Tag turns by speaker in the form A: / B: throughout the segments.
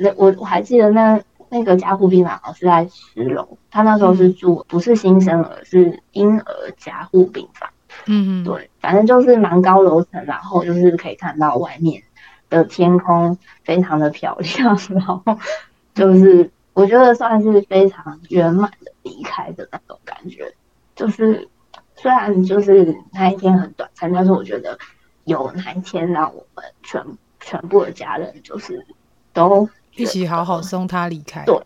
A: 那我我还记得那那个加护病房是在十楼，他那时候是住不是新生儿，是婴儿加护病房。
B: 嗯嗯，
A: 对，反正就是蛮高楼层，然后就是可以看到外面的天空非常的漂亮，然后就是我觉得算是非常圆满的离开的那种感觉，就是。虽然就是那一天很短暂，但是我觉得有那一天让我们全全部的家人就是都
B: 一起好好送他离开，
A: 对，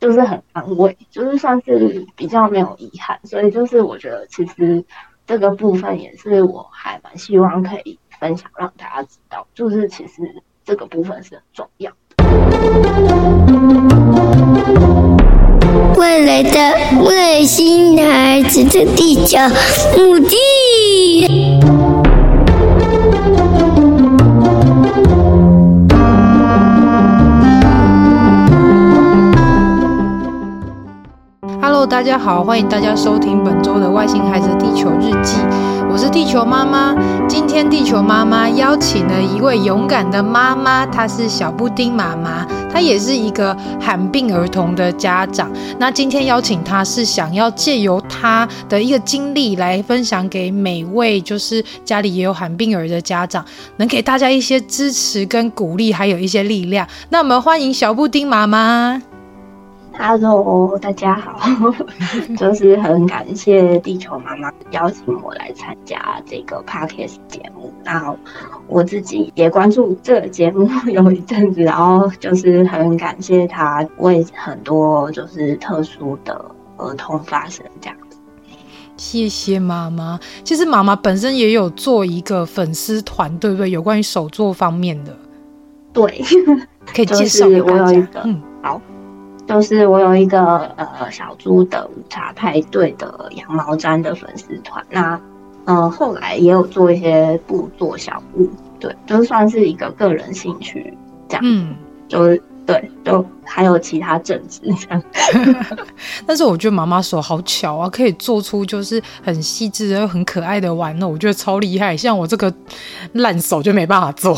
A: 就是很安慰，就是算是比较没有遗憾，所以就是我觉得其实这个部分也是我还蛮希望可以分享让大家知道，就是其实这个部分是很重要的。
C: 未来的外星孩子的地球母地。
B: Hello，大家好，欢迎大家收听本周的《外星孩子地球日记》。我是地球妈妈，今天地球妈妈邀请了一位勇敢的妈妈，她是小布丁妈妈，她也是一个罕病儿童的家长。那今天邀请她是想要借由她的一个经历来分享给每位就是家里也有罕病儿的家长，能给大家一些支持跟鼓励，还有一些力量。那我们欢迎小布丁妈妈。
A: Hello，大家好，就是很感谢地球妈妈邀请我来参加这个 Podcast 节目。那我自己也关注这个节目有一阵子，然后就是很感谢他为很多就是特殊的儿童发声这样子。
B: 谢谢妈妈。其实妈妈本身也有做一个粉丝团，对不对？有关于手作方面的。
A: 对，
B: 可以介绍给大家。嗯，
A: 好。就是我有一个呃小猪的午茶派对的羊毛毡的粉丝团，那呃后来也有做一些布做小物，对，就算是一个个人兴趣这样，嗯，就是对，就还有其他正职这样。
B: 但是我觉得妈妈手好巧啊，可以做出就是很细致又很可爱的玩偶，我觉得超厉害。像我这个烂手就没办法做。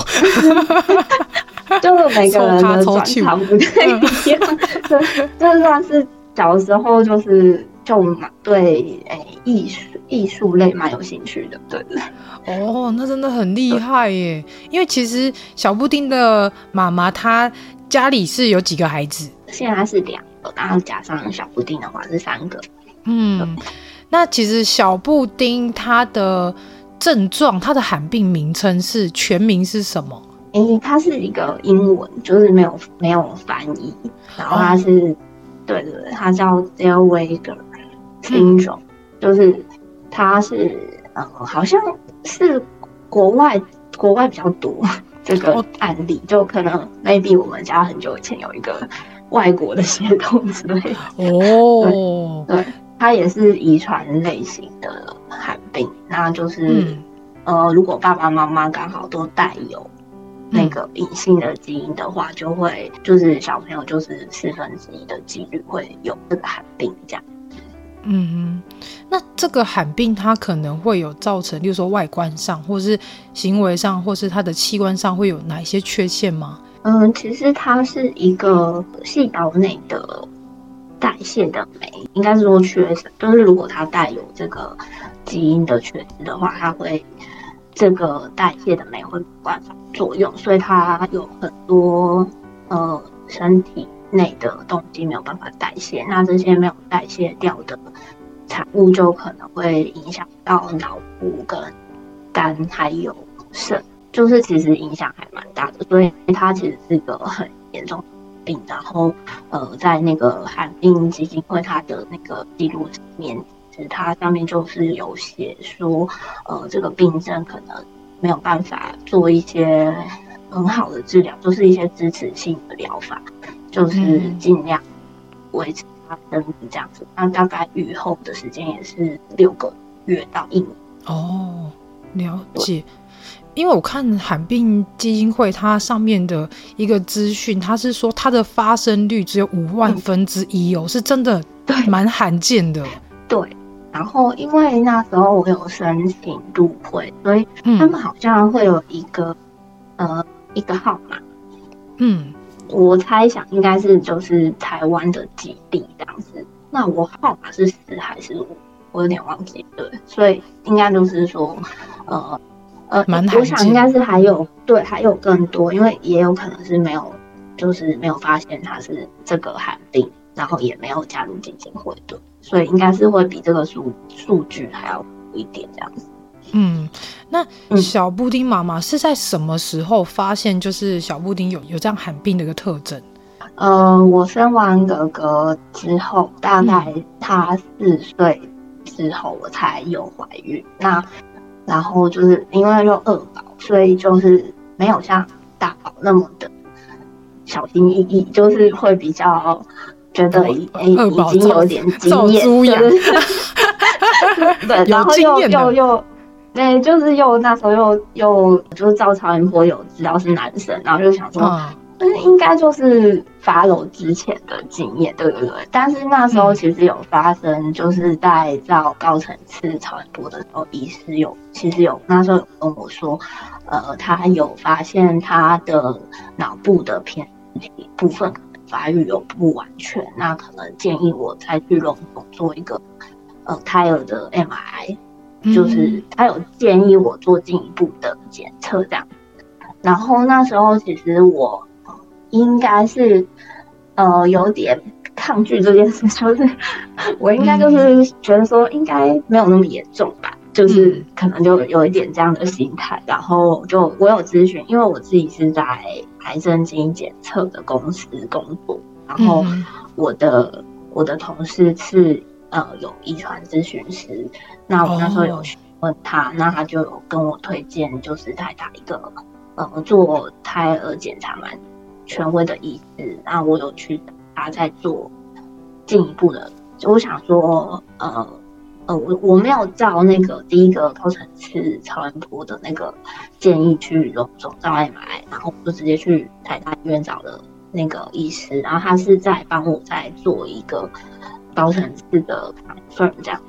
A: 就是每个人的 专长不太一样，就就算是小时候就是就蛮对诶艺术艺术类蛮有兴趣的，对？
B: 哦，那真的很厉害耶！因为其实小布丁的妈妈她家里是有几个孩子？
A: 现在是两个，然后加上小布丁的话是三个。
B: 嗯，那其实小布丁他的症状，他的罕病名称是全名是什么？
A: 诶、欸，它是一个英文，就是没有没有翻译，然后它是，哦、对对对，它叫 Zellweger syndrome，就是它是呃，好像是国外国外比较多这个案例，哦、就可能 maybe 我们家很久以前有一个外国的血统之类的
B: 哦，
A: 对，对，它也是遗传类型的罕病，那就是、嗯、呃，如果爸爸妈妈刚好都带有。那个隐性的基因的话，就会就是小朋友就是四分之一的几率会有这个罕病这样。
B: 嗯嗯，那这个罕病它可能会有造成，例如说外观上，或是行为上，或是它的器官上会有哪一些缺陷吗？
A: 嗯，其实它是一个细胞内的代谢的酶，应该是说缺失，就是如果它带有这个基因的缺失的话，它会。这个代谢的酶会没办法作用，所以它有很多呃身体内的东西没有办法代谢，那这些没有代谢掉的产物就可能会影响到脑部跟肝还有肾，就是其实影响还蛮大的，所以它其实是个很严重的病。然后呃，在那个罕病基金会它的那个记录里面。它上面就是有写说，呃，这个病症可能没有办法做一些很好的治疗，就是一些支持性的疗法，就是尽量维持它生命这样子。那大概预后的时间也是六个月到一年。
B: 哦，了解。因为我看罕病基金会它上面的一个资讯，它是说它的发生率只有五万分之一哦，嗯、是真的蛮罕见的。
A: 对。然后，因为那时候我有申请入会，所以他们好像会有一个、嗯、呃一个号码，
B: 嗯，
A: 我猜想应该是就是台湾的基地这样子。那我号码是十还是五？我有点忘记。对，所以应该就是说，呃呃，我想应该是还有对，还有更多，因为也有可能是没有，就是没有发现他是这个罕病，然后也没有加入基金会的，所以应该是会比这个数数据还要多一点这样子。
B: 嗯，那小布丁妈妈是在什么时候发现，就是小布丁有有这样罕病的一个特征？
A: 呃，我生完哥哥之后，大概他四岁之后，我才有怀孕。那然后就是因为又二宝，所以就是没有像大宝那么的小心翼翼，就是会比较觉得哎、欸、已经有点经验，对，然后又又又。对，就是又那时候又又就是照超音波有知道是男生，然后就想说，嗯，应该就是 follow 之前的经验，对不对？但是那时候其实有发生，就是在照高层次超音波的时候，医师有其实有那时候有跟我说，呃，他有发现他的脑部的偏部分发育有不完全，那可能建议我再去龙总做一个呃胎儿的 MRI。就是他有建议我做进一步的检测这样，然后那时候其实我应该是呃有点抗拒这件事，就是 我应该就是觉得说应该没有那么严重吧，就是可能就有一点这样的心态，然后就我有咨询，因为我自己是在癌症基因检测的公司工作，然后我的我的同事是。呃，有遗传咨询师，那我那时候有询问他，oh. 那他就有跟我推荐，就是台大一个呃做胎儿检查蛮权威的医师，那我有去他在做进一步的，就我想说，呃呃，我我没有照那个第一个高层次超音波的那个建议去做总照 MRI，然后我就直接去台大医院找了那个医师，然后他是在帮我再做一个。高层次的 confirm 这样，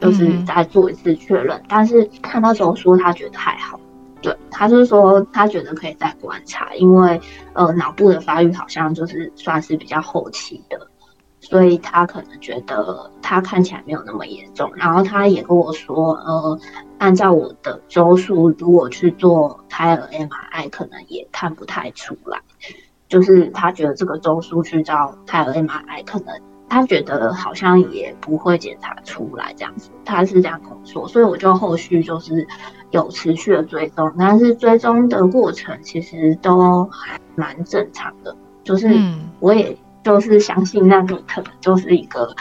A: 就是再做一次确认。嗯、但是看到时候说他觉得还好，对，他就是说他觉得所以他可能觉得他看起来没有那么严重。然后他也跟我说，呃，按照我的周数，如果去做胎儿 MRI，可能也看不太出来。就是他觉得这个周数去照胎儿 MRI 可能。他觉得好像也不会检查出来这样子，他是这样跟我说，所以我就后续就是有持续的追踪，但是追踪的过程其实都还蛮正常的，就是我也就是相信那个可能就是一个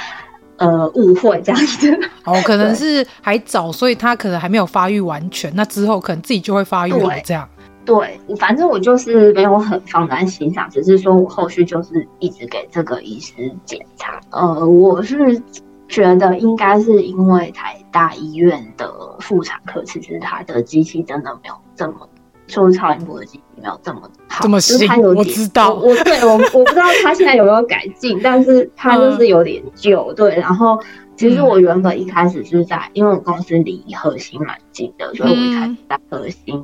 A: 呃误会这样子，
B: 哦，可能是还早，所以他可能还没有发育完全，那之后可能自己就会发育了这样。
A: 对，反正我就是没有很放在心上，只是说我后续就是一直给这个医师检查。呃，我是觉得应该是因为台大医院的妇产科，其实它的机器真的没有这么，就是超音波的机器没有这么好，
B: 这么新。我知道，
A: 我对我我不知道他现在有没有改进，但是他就是有点旧。对，然后。其实我原本一开始是在，因为我公司离核心蛮近的，所以我一开始在核心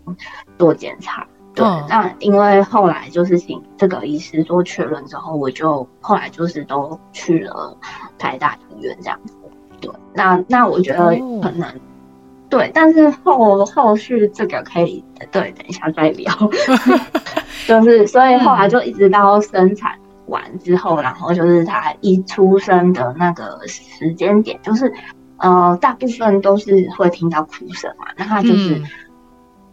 A: 做检查。嗯、对，那因为后来就是请这个医师做确认之后，我就后来就是都去了台大医院这样子。对，那那我觉得可能、哦、对，但是后后续这个可以对，等一下再聊。就是所以后来就一直到生产。完之后，然后就是他一出生的那个时间点，就是呃，大部分都是会听到哭声嘛，那他就是、嗯、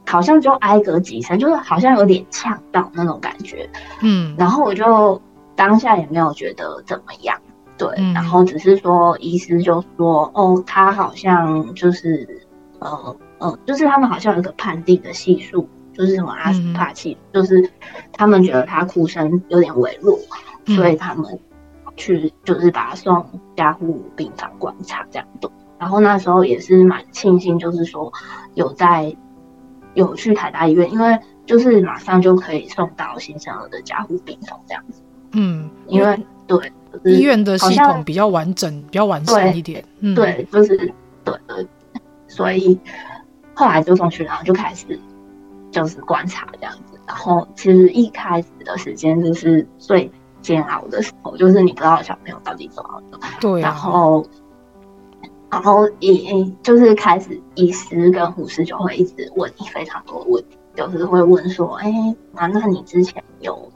A: 好像就挨个几声，就是好像有点呛到那种感觉，嗯，然后我就当下也没有觉得怎么样，对，嗯、然后只是说医师就说，哦，他好像就是呃呃，就是他们好像有一个判定的系数。就是什么阿斯帕奇，嗯、就是他们觉得他哭声有点微弱，嗯、所以他们去就是把他送加护病房观察这样的。然后那时候也是蛮庆幸，就是说有在有去台大医院，因为就是马上就可以送到新生儿的加护病房这样子。嗯，因为对、就是、
B: 医院的系统比较完整，比较完善一点。
A: 对，嗯、对，就是对对，所以后来就送去，然后就开始。就是观察这样子，然后其实一开始的时间就是最煎熬的时候，就是你不知道小朋友到底怎么了。
B: 对、啊。
A: 然后，然后一就是开始医师跟护士就会一直问你非常多的问题，就是会问说：“哎，那那你之前有？”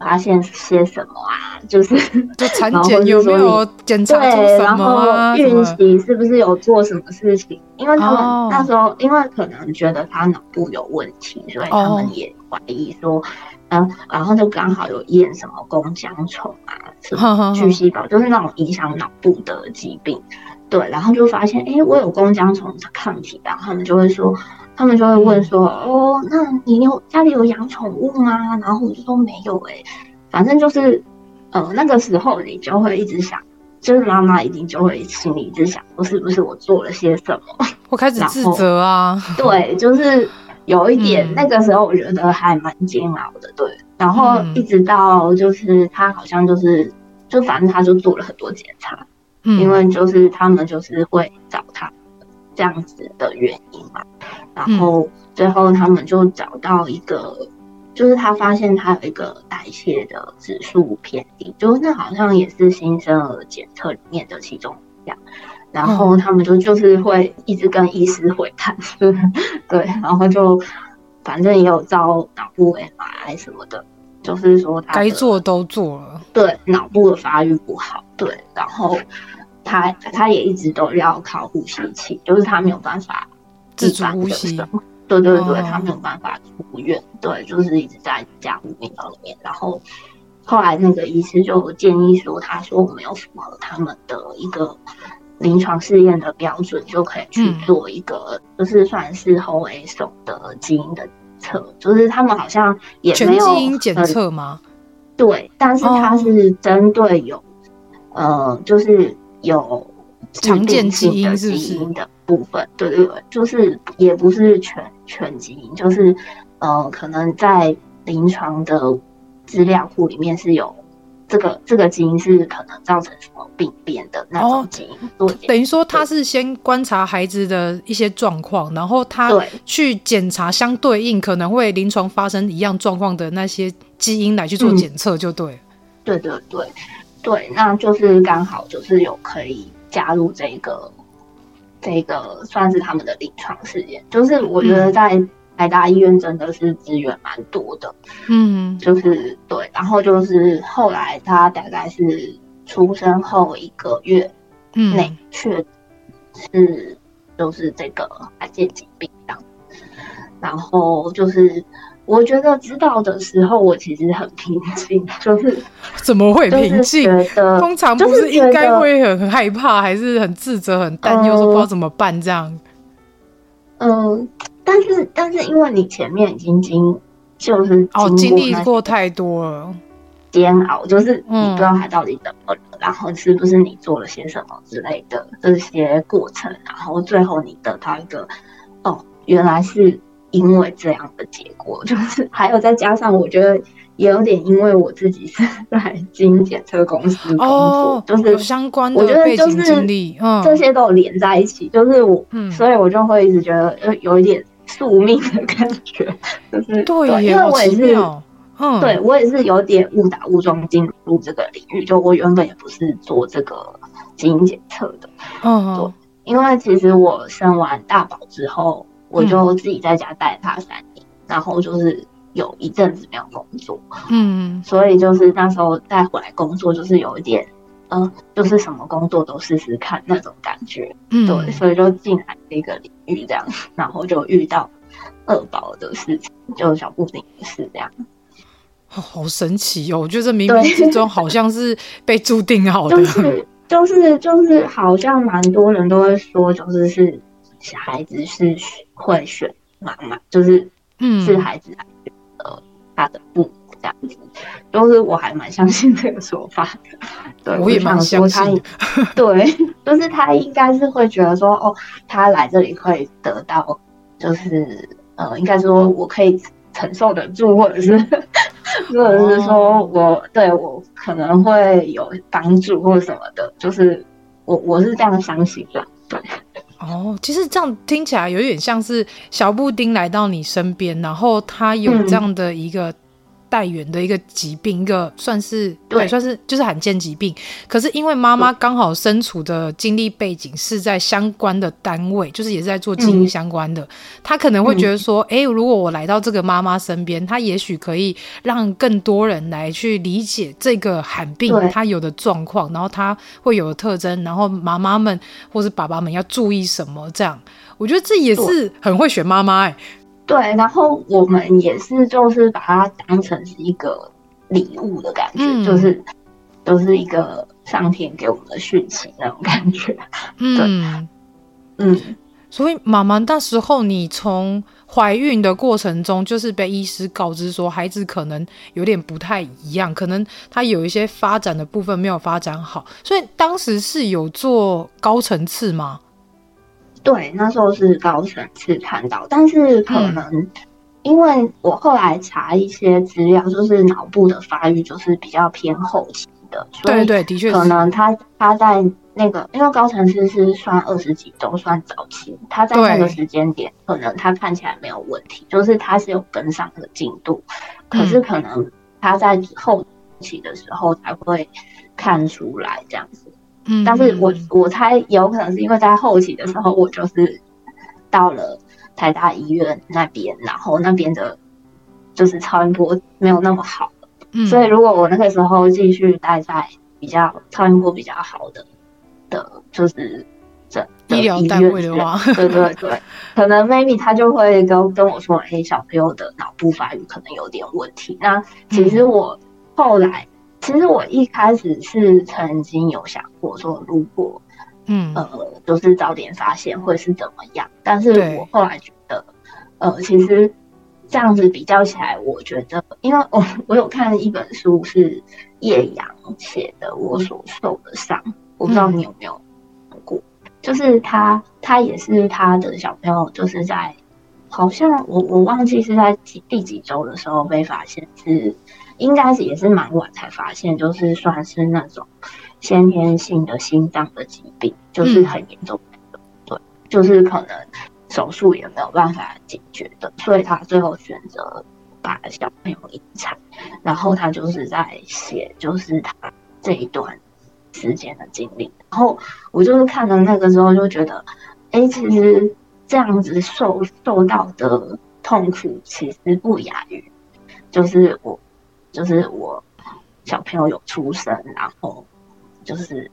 A: 发现些什么啊？就是
B: 就产检有没有检查出什么啊？
A: 对，然后孕期是不是有做什么事情？因为他们那时候，哦、因为可能觉得他脑部有问题，所以他们也怀疑说，嗯、然后就刚好有验什么弓浆虫啊，什么巨细胞，就是那种影响脑部的疾病。对，然后就发现，哎，我有弓浆虫的抗体，然后他们就会说。他们就会问说：“哦，那你有家里有养宠物吗？”然后我就说没有哎、欸，反正就是，呃，那个时候你就会一直想，就是妈妈一定就会心里一直想，我是不是我做了些什么？
B: 我开始自责啊。
A: 对，就是有一点，那个时候我觉得还蛮煎熬的。对，然后一直到就是他好像就是，就反正他就做了很多检查，嗯，因为就是他们就是会找他。这样子的原因嘛，然后最后他们就找到一个，嗯、就是他发现他有一个代谢的指数偏低，就是那好像也是新生儿检测里面的其中一样。然后他们就就是会一直跟医师会谈，嗯、对，然后就反正也有照脑部 MRI 什么的，就是说他
B: 该做都做了，对，
A: 脑部的发育不好，对，然后。他他也一直都要靠呼吸器，就是他没有办法
B: 自主呼吸。
A: 对对对，他没有办法出院，对，就是一直在家护病房里面。然后后来那个医师就建议说，他说我们有符合他们的一个临床试验的标准，就可以去做一个，就是算是 whole exome 的基因的测，就是他们好像也没有
B: 全基因检测吗？
A: 对，但是他是针对有呃，就是。有
B: 常见基因
A: 是基因的部分，对对对，就是也不是全全基因，就是呃，可能在临床的资料库里面是有这个这个基因是可能造成什么病变的那种基因。
B: 等于说他是先观察孩子的一些状况，然后他去检查相对应可能会临床发生一样状况的那些基因来去做检测，就对、嗯。
A: 对对对。对，那就是刚好就是有可以加入这个，这个算是他们的临床试验。就是我觉得在台大医院真的是资源蛮多的，嗯，就是对。然后就是后来他大概是出生后一个月内确是就是这个罕见疾病这样，然后就是。我觉得知道的时候，我其实很平静，就是
B: 怎么会平静？通常不是应该会很很害怕，还是很自责、很担忧，说不知道怎么办这样。
A: 嗯、呃，但是但是因为你前面已经经就是
B: 哦经历过太多了
A: 煎熬，就是你不知道他到底怎么了，嗯、然后是不是你做了些什么之类的这些过程，然后最后你得到一个哦，原来是。因为这样的结果，就是还有再加上，我觉得也有点因为我自己是在基因检测公司工作，哦、就是
B: 相关的背景经历，
A: 嗯，这些都有连在一起，就是我，嗯、所以我就会一直觉得有有一点宿命的感觉，就是
B: 对，
A: 对，因为我也是，嗯，对我也是有点误打误撞进入这个领域，就我原本也不是做这个基因检测的，嗯，对，因为其实我生完大宝之后。我就自己在家带他三年，嗯、然后就是有一阵子没有工作，嗯，所以就是那时候再回来工作，就是有一点，嗯、呃，就是什么工作都试试看那种感觉，嗯，对，所以就进来这个领域这样，然后就遇到二宝的事情，就小布丁的事这样，
B: 好神奇哦！我觉得冥冥之中好像是被注定好的，
A: 就是就是就是好像蛮多人都会说，就是是。小孩子是会选妈妈，就是嗯，是孩子来选择他的父母这样子，就是我还蛮相信这个说法的。对，
B: 我也蛮相信。
A: 对，就是他应该是会觉得说，哦，他来这里会得到，就是呃，应该说我可以承受得住，或者是 或者是说我对我可能会有帮助或者什么的，就是我我是这样相信的。对。
B: 哦，其实这样听起来有点像是小布丁来到你身边，然后他有这样的一个。带原的一个疾病，一个算是对，算是就是罕见疾病。可是因为妈妈刚好身处的经历背景是在相关的单位，就是也是在做基因相关的，她、嗯、可能会觉得说，哎、嗯，如果我来到这个妈妈身边，她也许可以让更多人来去理解这个罕病它有的状况，然后它会有的特征，然后妈妈们或是爸爸们要注意什么。这样，我觉得这也是很会选妈妈哎。
A: 对，然后我们也是，就是把它当成是一个礼物的感觉，嗯、就是就是一个上天给我们的讯息那种感觉。嗯，对嗯，
B: 所以妈妈那时候你从怀孕的过程中，就是被医师告知说孩子可能有点不太一样，可能他有一些发展的部分没有发展好，所以当时是有做高层次吗？
A: 对，那时候是高层次看到，但是可能因为我后来查一些资料，就是脑部的发育就是比较偏后期的，
B: 对对，的确，
A: 可能他他在那个，因为高层次是算二十几周算早期，他在那个时间点，可能他看起来没有问题，就是他是有跟上那个进度，可是可能他在后期的时候才会看出来这样子。嗯，但是我我猜有可能是因为在后期的时候，我就是到了台大医院那边，然后那边的，就是超音波没有那么好，嗯，所以如果我那个时候继续待在比较超音波比较好的的，就是这
B: 医疗单位的话，
A: 对对对，可能 maybe 他就会跟跟我说，哎、欸，小朋友的脑部发育可能有点问题。那其实我后来。其实我一开始是曾经有想过说，如果，嗯呃，就是早点发现会是怎么样。但是我后来觉得，呃，其实这样子比较起来，我觉得，因为我 我有看一本书是叶阳写的《我所受的伤》，我不知道你有没有看过。就是他他也是他的小朋友，就是在好像我我忘记是在几第几周的时候被发现是。应该是也是蛮晚才发现，就是算是那种先天性的心脏的疾病，就是很严重的，对，就是可能手术也没有办法解决的，所以他最后选择把小朋友引产，然后他就是在写，就是他这一段时间的经历，然后我就是看了那个之后就觉得，哎，其实这样子受受到的痛苦其实不亚于，就是我。就是我小朋友有出生，然后就是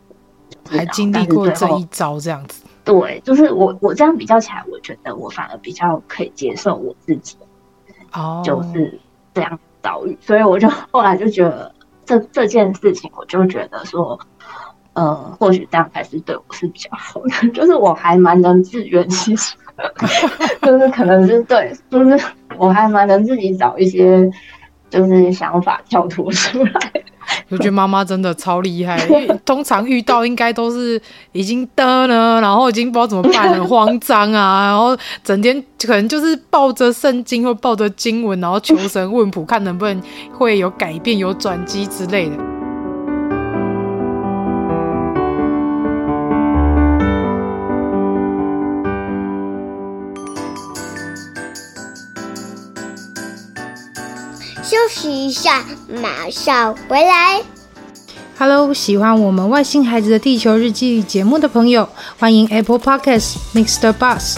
B: 还经历过这一招这样子。
A: 对，就是我我这样比较起来，我觉得我反而比较可以接受我自己，哦，就是这样遭遇。所以我就后来就觉得这这件事情，我就觉得说，呃，或许这样才是对我是比较好的。就是我还蛮能自圆其说，就是可能是对，就是我还蛮能自己找一些。就是想法跳脱出来，
B: 我觉得妈妈真的超厉害，因为通常遇到应该都是已经的了，然后已经不知道怎么办，很慌张啊，然后整天可能就是抱着圣经或抱着经文，然后求神问卜，看能不能会有改变、有转机之类的。
C: 息一下，马上回来。
B: Hello，喜欢我们外星孩子的地球日记节目的朋友，欢迎 Apple Podcasts Mr. Bus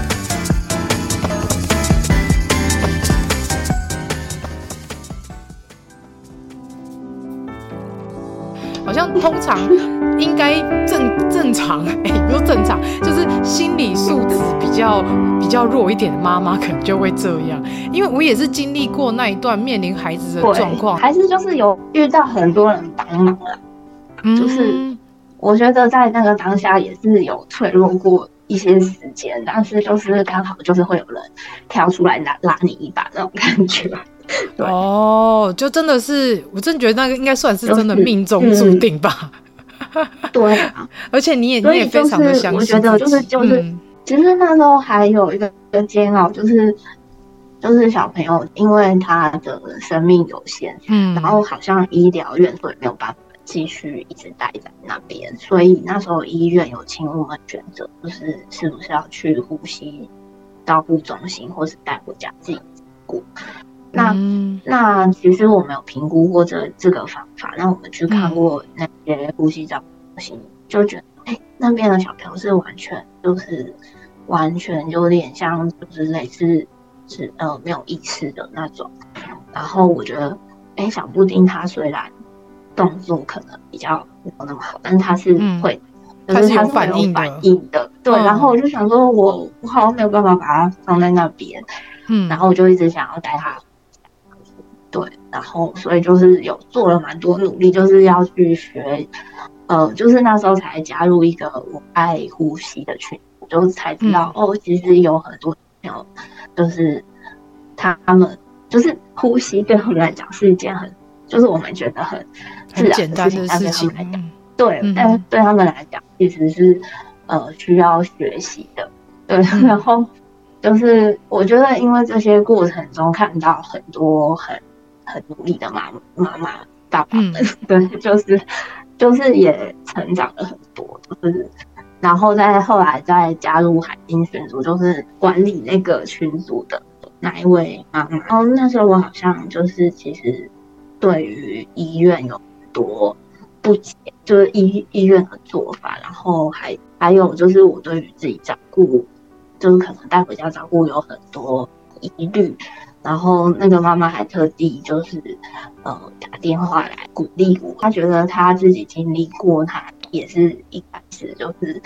B: 常应该正正常，哎、欸，不是正常，就是心理素质比较比较弱一点的妈妈，可能就会这样。因为我也是经历过那一段面临孩子的状况，
A: 还是就是有遇到很多人帮忙了，嗯、就是我觉得在那个当下也是有脆弱过一些时间，但是就是刚好就是会有人跳出来拉拉你一把那种感觉。对
B: 哦，就真的是，我真觉得那个应该算是真的命中注定吧。
A: 对啊，
B: 而且你也你也非常的相信。
A: 我觉得就是就是，嗯、其实那时候还有一个煎熬，就是就是小朋友因为他的生命有限，嗯，然后好像医疗院所也没有办法继续一直待在那边，所以那时候医院有请我们选择，就是是不是要去呼吸照顾中心，或是带回家自己照顾。那、嗯、那其实我们有评估过这这个方法，那我们去看过那些呼吸照顾中心，嗯、就觉得哎、欸，那边的小朋友是完全就是完全有点像就是类似是呃没有意识的那种。然后我觉得哎、欸，小布丁他虽然动作可能比较没有那么好，但是他是会，
B: 嗯、就是他是反应
A: 反应的。对，嗯、然后我就想说我我好像没有办法把它放在那边，嗯，然后我就一直想要带他。对，然后所以就是有做了蛮多努力，就是要去学，呃，就是那时候才加入一个我爱呼吸的群，就才知道、嗯、哦，其实有很多朋友，就是他们就是呼吸对他们来讲是一件很，就是我们觉得很自然的事情，但对他们来讲，对，嗯、但是对他们来讲其实是呃需要学习的，对，嗯、然后就是我觉得因为这些过程中看到很多很。很努力的妈妈妈爸爸们，嗯、对，就是就是也成长了很多，就是然后再后来再加入海星群组，就是管理那个群组的那一位妈妈。然后那时候我好像就是其实对于医院有很多不解，就是医医院的做法，然后还还有就是我对于自己照顾，就是可能带回家照顾有很多疑虑。然后那个妈妈还特地就是，呃，打电话来鼓励我。她觉得她自己经历过，她也是一开始就是，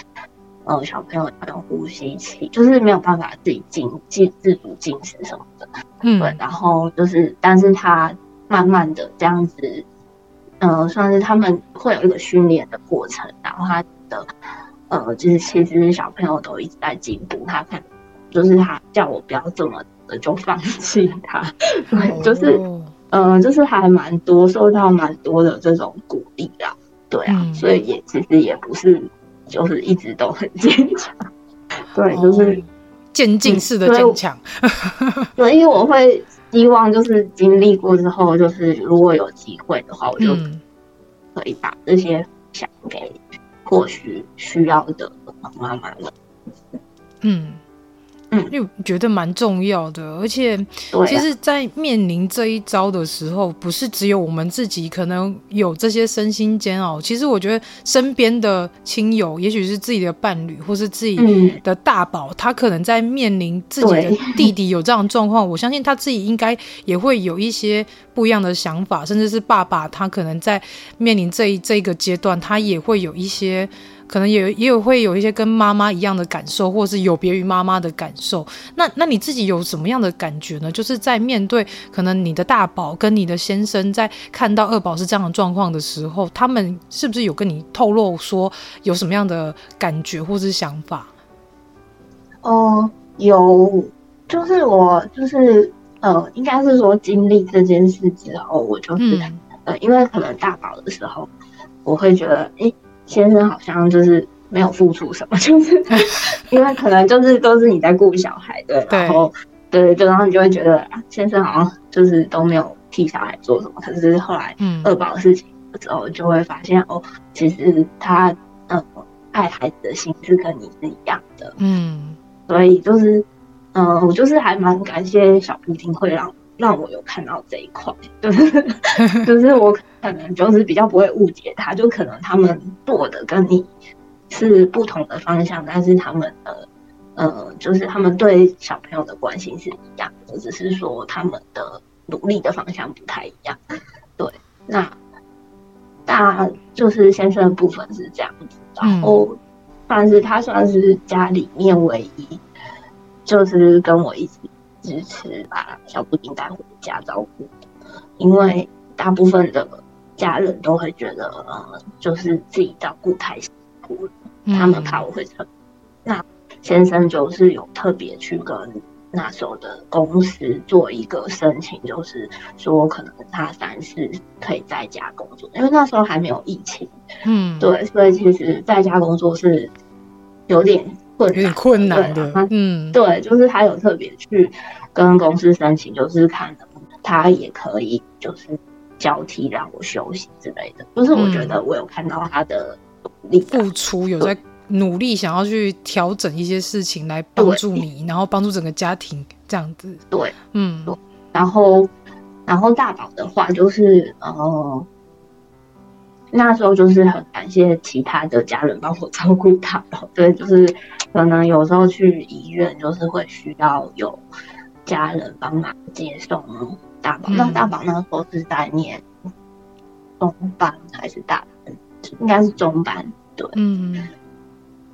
A: 呃，小朋友要用呼吸器，就是没有办法自己进进自主进食什么的。嗯，对。然后就是，但是她慢慢的这样子，呃，算是他们会有一个训练的过程。然后她的，呃，就是其实小朋友都一直在进步。她看，就是他叫我不要这么。就放弃他，对，就是，嗯、呃，就是还蛮多受到蛮多的这种鼓励啦，对啊，嗯、所以也其实也不是就是一直都很坚强，对，就是
B: 渐进式的坚强，
A: 所以 我会希望就是经历过之后，就是如果有机会的话，我就可以把这些想给或许需要的妈妈们，嗯。
B: 因为觉得蛮重要的，而且其实，在面临这一招的时候，不是只有我们自己可能有这些身心煎熬。其实，我觉得身边的亲友，也许是自己的伴侣，或是自己的大宝，他可能在面临自己的弟弟有这样的状况，我相信他自己应该也会有一些不一样的想法，甚至是爸爸，他可能在面临这一这一个阶段，他也会有一些。可能也也有会有一些跟妈妈一样的感受，或是有别于妈妈的感受。那那你自己有什么样的感觉呢？就是在面对可能你的大宝跟你的先生在看到二宝是这样的状况的时候，他们是不是有跟你透露说有什么样的感觉或是想法？
A: 哦、呃，有，就是我就是呃，应该是说经历这件事之后，我就是、嗯、呃，因为可能大宝的时候，我会觉得哎。欸先生好像就是没有付出什么，就是 因为可能就是都是你在顾小孩，对，然后对，就然后你就会觉得先生好像就是都没有替小孩做什么。可是后来二宝的事情的时候，就会发现、嗯、哦，其实他呃爱孩子的心是跟你是一样的，嗯，所以就是嗯、呃，我就是还蛮感谢小布丁会让。让我有看到这一块，就是 就是我可能就是比较不会误解他，就可能他们做的跟你是不同的方向，但是他们的呃，就是他们对小朋友的关心是一样的，只是说他们的努力的方向不太一样。对，那大就是先生的部分是这样子，然后但是他算是家里面唯一，就是跟我一起。支持把小布丁带回家照顾，因为大部分的家人都会觉得，呃，就是自己照顾太辛苦了，他们怕我会成。嗯、那先生就是有特别去跟那时候的公司做一个申请，就是说可能他三四可以在家工作，因为那时候还没有疫情。嗯，对，所以其实在家工作是有点困难，有点
B: 困难的。嗯，
A: 对，就是他有特别去跟公司申请，就是看他也可以，就是交替让我休息之类的。就是我觉得我有看到他的努力
B: 付出，有在努力想要去调整一些事情来帮助你，然后帮助整个家庭这样子。
A: 对，嗯，对。然后，然后大宝的话就是呃。那时候就是很感谢其他的家人帮我照顾他，对，就是可能有时候去医院，就是会需要有家人帮忙接送大宝。嗯、那大宝那时候是在念中班还是大班？应该是中班，对，嗯。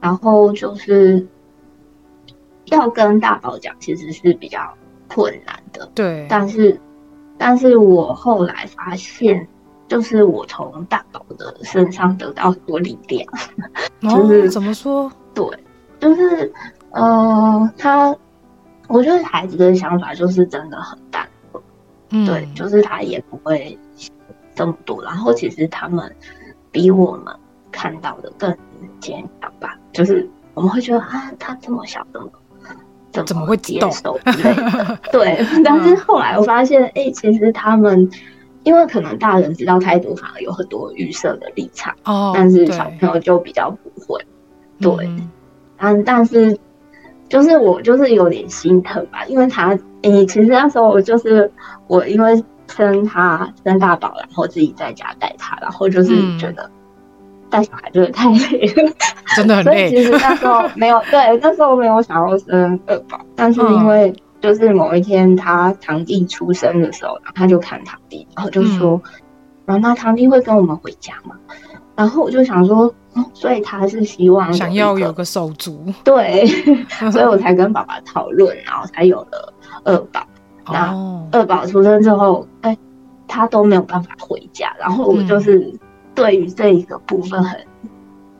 A: 然后就是要跟大宝讲，其实是比较困难的，
B: 对。
A: 但是，但是我后来发现。就是我从大宝的身上得到很多力量，就是、
B: 哦、怎么说？
A: 对，就是呃，他，我觉得孩子的想法就是真的很单纯，嗯，对，就是他也不会这么多。然后其实他们比我们看到的更坚强吧，就是我们会觉得啊，他这么小，怎么
B: 怎么会接受之类
A: 的？对，但是后来我发现，哎、欸，其实他们。因为可能大人知道太多，反而有很多预设的立场哦，但是小朋友就比较不会。对，嗯，对但是就是我就是有点心疼吧，因为他，诶、欸，其实那时候我就是我，因为生他生大宝，然后自己在家带他，然后就是觉得带小孩真的太累了，嗯、
B: 真的很累。
A: 所以其实那时候没有，对，那时候没有想要生二宝，但是因为。嗯就是某一天，他堂弟出生的时候，然后他就看堂弟，然后就说：“妈、嗯、妈，堂弟会跟我们回家吗？”然后我就想说，嗯、所以他是希望
B: 想要有个手足，
A: 对，所以我才跟爸爸讨论，然后才有了二宝。然后二宝出生之后，哎、欸，他都没有办法回家，然后我就是对于这一个部分很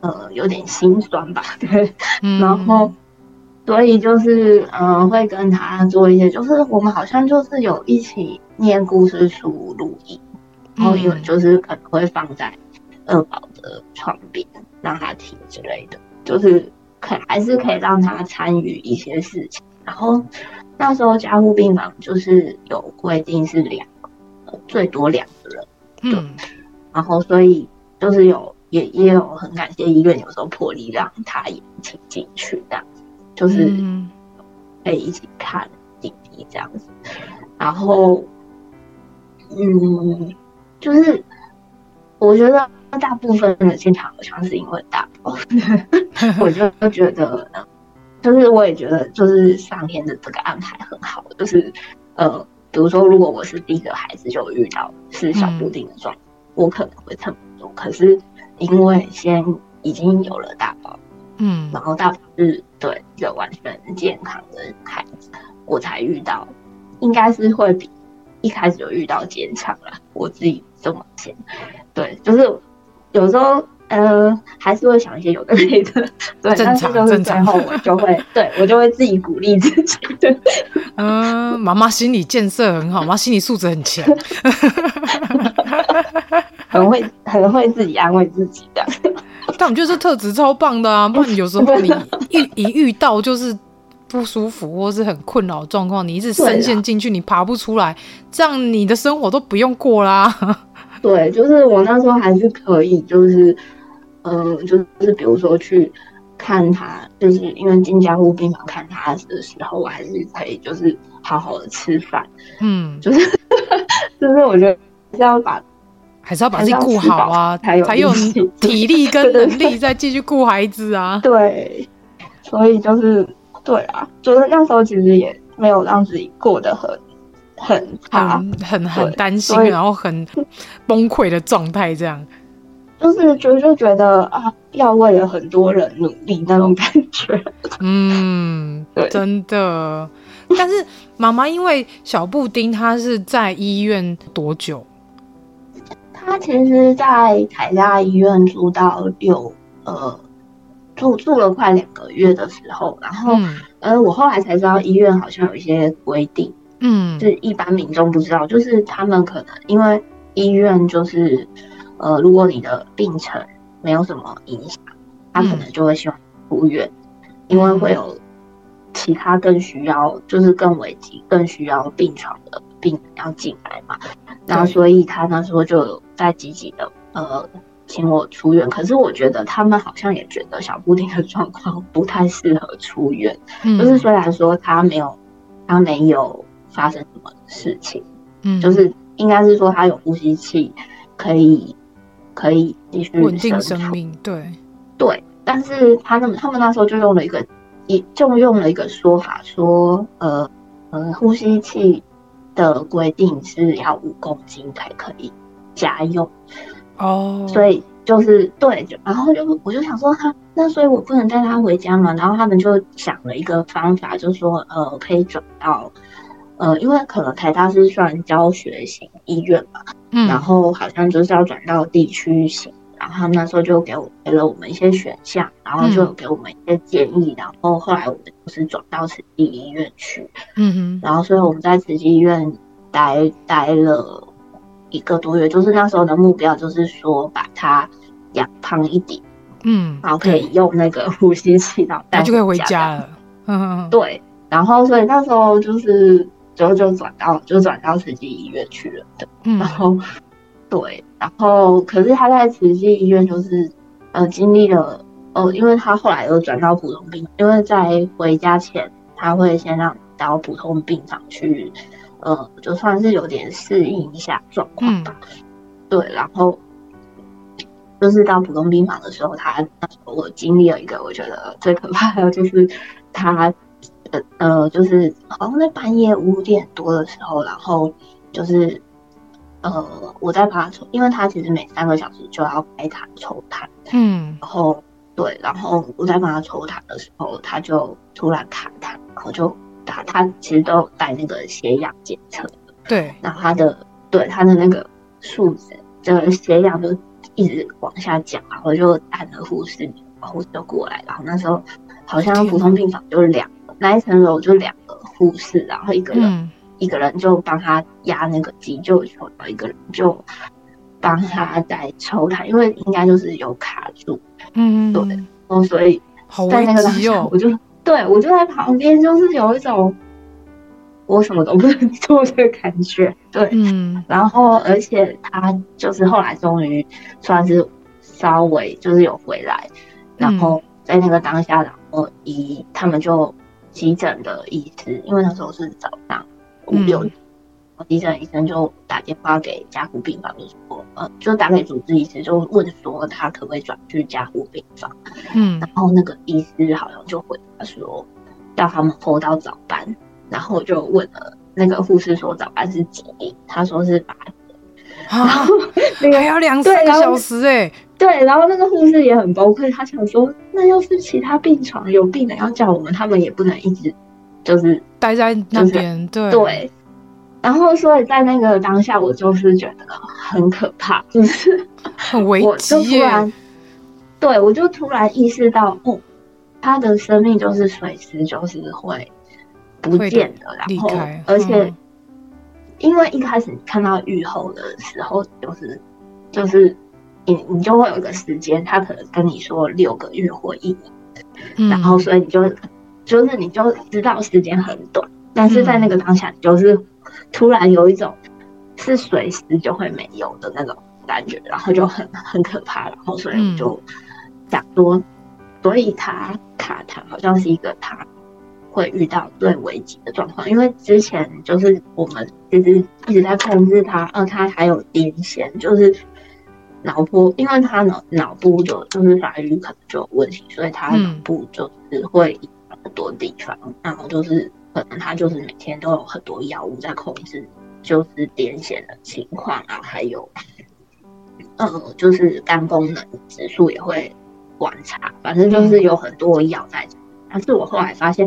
A: 呃有点心酸吧，对，嗯、然后。所以就是，嗯、呃，会跟他做一些，就是我们好像就是有一起念故事书录音，然后有就是可能会放在二宝的床边让他听之类的，就是可还是可以让他参与一些事情。然后那时候加护病房就是有规定是两个，最多两个人，对。嗯、然后所以就是有也也有很感谢医院有时候破例让他也请进去这样。就是可以一起看弟弟这样子，然后，嗯，就是我觉得大部分的现场好像是因为大宝，我就觉得，就是我也觉得，就是上天的这个安排很好，就是呃，比如说如果我是第一个孩子就遇到是小布丁的状况，嗯、我可能会撑不住，可是因为先已经有了大宝。嗯，然后大宝是对一个完全健康的孩子，我才遇到，应该是会比一开始就遇到坚强了。我自己这么想，对，就是有时候呃还是会想一些有的没的，对，
B: 正常
A: 但是就是最后我就会，对我就会自己鼓励自己。对，
B: 嗯，妈妈心理建设很好，妈妈心理素质很强，
A: 很会很会自己安慰自己的。
B: 但我觉得这特质超棒的啊！不然你有时候你一一遇到就是不舒服或是很困扰的状况，你一直深陷进去，你爬不出来，这样你的生活都不用过啦。
A: 对，就是我那时候还是可以，就是嗯、呃，就是比如说去看他，就是因为进加护病房看他的时候，我还是可以就是好好的吃饭，嗯，就是就是我觉得是要把。
B: 还是要把自己顾好啊，才有才有体力跟能力再继续顾孩子啊。
A: 对，所以就是对啊，就是那时候其实也没有让自己过得很很很，
B: 很很担心，然后很崩溃的状态，这样。
A: 就是觉得就觉得啊，要为了很多人努力那种感觉。
B: 嗯，对，真的。但是妈妈因为小布丁，他是在医院多久？他
A: 其实，在台大医院住到六呃，住住了快两个月的时候，然后、嗯、呃，我后来才知道医院好像有一些规定，嗯，是一般民众不知道，就是他们可能因为医院就是呃，如果你的病程没有什么影响，他可能就会希望出院，嗯、因为会有其他更需要，就是更危急、更需要病床的病人要进来嘛，然后所以他那时候就在积极的呃。请我出院，可是我觉得他们好像也觉得小布丁的状况不太适合出院。嗯，就是虽然说他没有，他没有发生什么事情，嗯，就是应该是说他有呼吸器，可以可以继续
B: 稳定生命。对
A: 对，但是他们他们那时候就用了一个，一就用了一个说法说，呃呃，呼吸器的规定是要五公斤才可以家用。哦，oh. 所以就是对，然后就我就想说他那，所以我不能带他回家嘛。然后他们就想了一个方法，就是说呃，可以转到呃，因为可能台大是算教学型医院嘛，嗯，然后好像就是要转到地区型。然后他们那时候就给我给了我们一些选项，然后就给我们一些建议。嗯、然后后来我们就是转到慈济医院去，嗯哼，然后所以我们在慈济医院待待了。一个多月，就是那时候的目标，就是说把它养胖一点，嗯，然后可以用那个呼吸器，然后带
B: 就可以回家了。嗯，
A: 对。然后，所以那时候就是就就转到就转到慈济医院去了的。嗯，然后对，然后可是他在慈济医院就是呃经历了哦，因为他后来又转到普通病，因为在回家前他会先让你到普通病房去。呃，就算是有点适应一下状况吧。嗯、对，然后就是到普通病房的时候，他那时候我经历了一个我觉得最可怕的，就是他呃呃，就是好像在半夜五点多的时候，然后就是呃我在帮他抽，因为他其实每三个小时就要开痰抽痰，嗯，然后对，然后我在帮他抽痰的时候，他就突然卡痰，然后就。打他其实都有带那个血氧检测，
B: 对，
A: 然后他的对他的那个数值，这个血氧就一直往下降，然后就按了护士，护士就过来，然后那时候好像普通病房就是两那一层楼就两个护士，然后一个人、嗯、一个人就帮他压那个急救球，然后一个人就帮他在抽他，因为应该就是有卡住，嗯，对，然后所以在那个当下我就。对，我就在旁边，就是有一种我什么都不能 做的感觉。对，嗯，然后而且他就是后来终于算是稍微就是有回来，然后在那个当下，然后一他们就急诊的医师，因为那时候是早上五六点。急诊医生就打电话给加护病房，就说，呃，就打给主治医师，就问说他可不可以转去加护病房。嗯，然后那个医师好像就回答说，叫他们 hold 到早班。然后就问了那个护士说早班是几点？他说是八点。
B: 啊，那个还要两三个小时哎、欸。
A: 对，然后那个护士也很崩溃，他想说，那要是其他病床有病人要叫我们，他们也不能一直就是
B: 待在那边。对
A: 对。然后，所以在那个当下，我就是觉得很可怕，就是
B: 很危急。
A: 我就突然，对，我就突然意识到，哦，他的生命就是随时就是会不见的。然后，而且，因为一开始你看到愈后的时候，就是就是你你就会有一个时间，他可能跟你说六个月或一年，然后所以你就就是你就知道时间很短，但是在那个当下，你就是。突然有一种是随时就会没有的那种感觉，然后就很很可怕，然后所以我就想说，所以他卡痰好像是一个他会遇到最危急的状况，因为之前就是我们其实一直在控制他，呃，他还有癫痫，就是脑波，因为他脑脑部就就是发育可能就有问题，所以他脑部就是会很多地方，然后就是。可能他就是每天都有很多药物在控制，就是癫痫的情况啊，还有，呃，就是肝功能指数也会观察，反正就是有很多药在。但是我后来发现，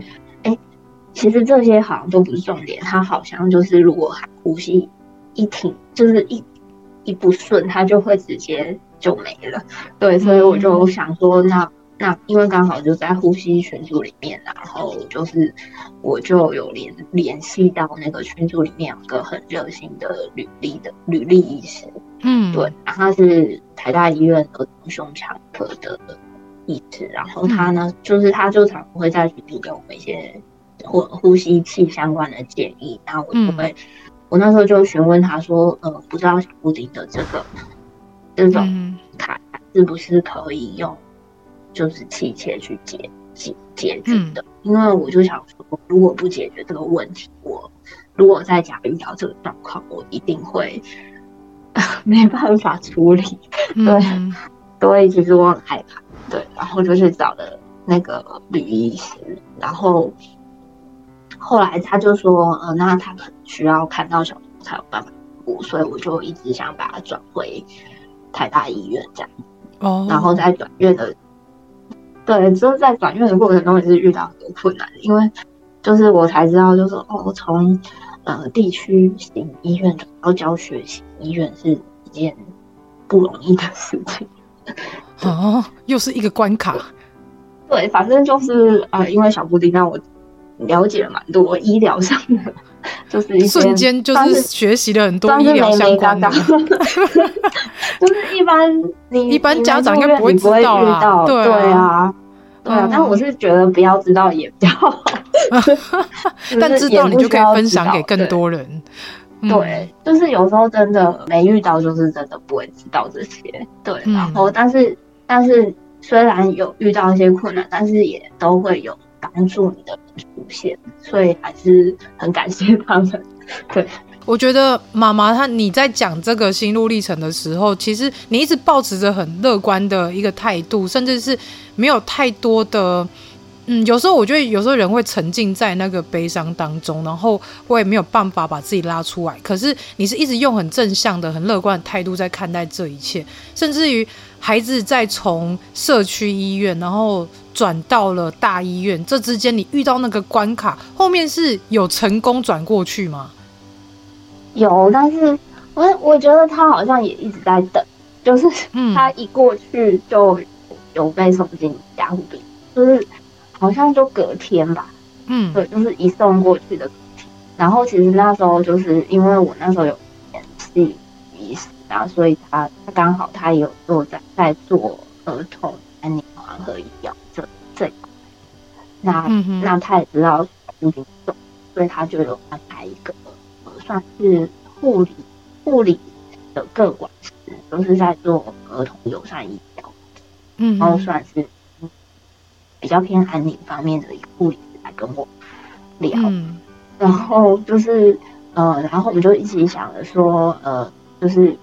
A: 其实这些好像都不是重点，他好像就是如果呼吸一停，就是一一不顺，他就会直接就没了。对，所以我就想说，那那因为刚好就在呼吸群组里面，然后就是我就有联联系到那个群组里面有个很热心的履历的履历医师，
B: 嗯，
A: 对，他是台大医院儿童胸腔科的医师，然后他呢，嗯、就是他就常会在群里给我们一些呼呼吸器相关的建议，然后我就会，嗯、我那时候就询问他说，呃，不知道小布丁的这个这种卡是不是可以用。就是器械去解解解决的，嗯、因为我就想说，如果不解决这个问题，我如果在家遇到这个状况，我一定会 没办法处理。对，嗯、所以其实我很害怕。对，然后就去找了那个吕医师，然后后来他就说，呃，那他可能需要看到小朋友才有办法，所以我就一直想把他转回台大医院这样。哦，然后在转院的。对，就是在转院的过程中也是遇到很多困难，因为就是我才知道，就是哦，从呃地区型医院转到教学型医院是一件不容易的事情。
B: 哦，又是一个关卡。
A: 对，反正就是啊、呃，因为小布丁让我了解了蛮多医疗上的，就是一
B: 瞬间就是学习了很多医疗相关的。
A: 就是一 般你
B: 一般家长应该不会知道啊，
A: 对啊，对啊，但我是觉得不要知道也比较好，
B: 但知道你就可以分享给更多人。
A: 对，就是有时候真的没遇到，就是真的不会知道这些。对，然后但是但是虽然有遇到一些困难，但是也都会有帮助你的出现，所以还是很感谢他们。对。
B: 我觉得妈妈她你在讲这个心路历程的时候，其实你一直抱持着很乐观的一个态度，甚至是没有太多的，嗯，有时候我觉得有时候人会沉浸在那个悲伤当中，然后会没有办法把自己拉出来。可是你是一直用很正向的、很乐观的态度在看待这一切，甚至于孩子再从社区医院然后转到了大医院，这之间你遇到那个关卡，后面是有成功转过去吗？
A: 有，但是我我觉得他好像也一直在等，就是他一过去就有被送进加护病，就是好像就隔天吧，嗯，对，就是一送过去的隔天。然后其实那时候就是因为我那时候有联系啊，所以他他刚好他有做在在做儿童安宁缓和医疗这这一块，那、嗯、那他也知道所以他就有安排一个呃。算是护理护理的个管师，都是在做儿童友善医疗，嗯，然后算是比较偏安宁方面的一个护理师来跟我聊，嗯、然后就是呃，然后我们就一起想着说，呃，就是呃，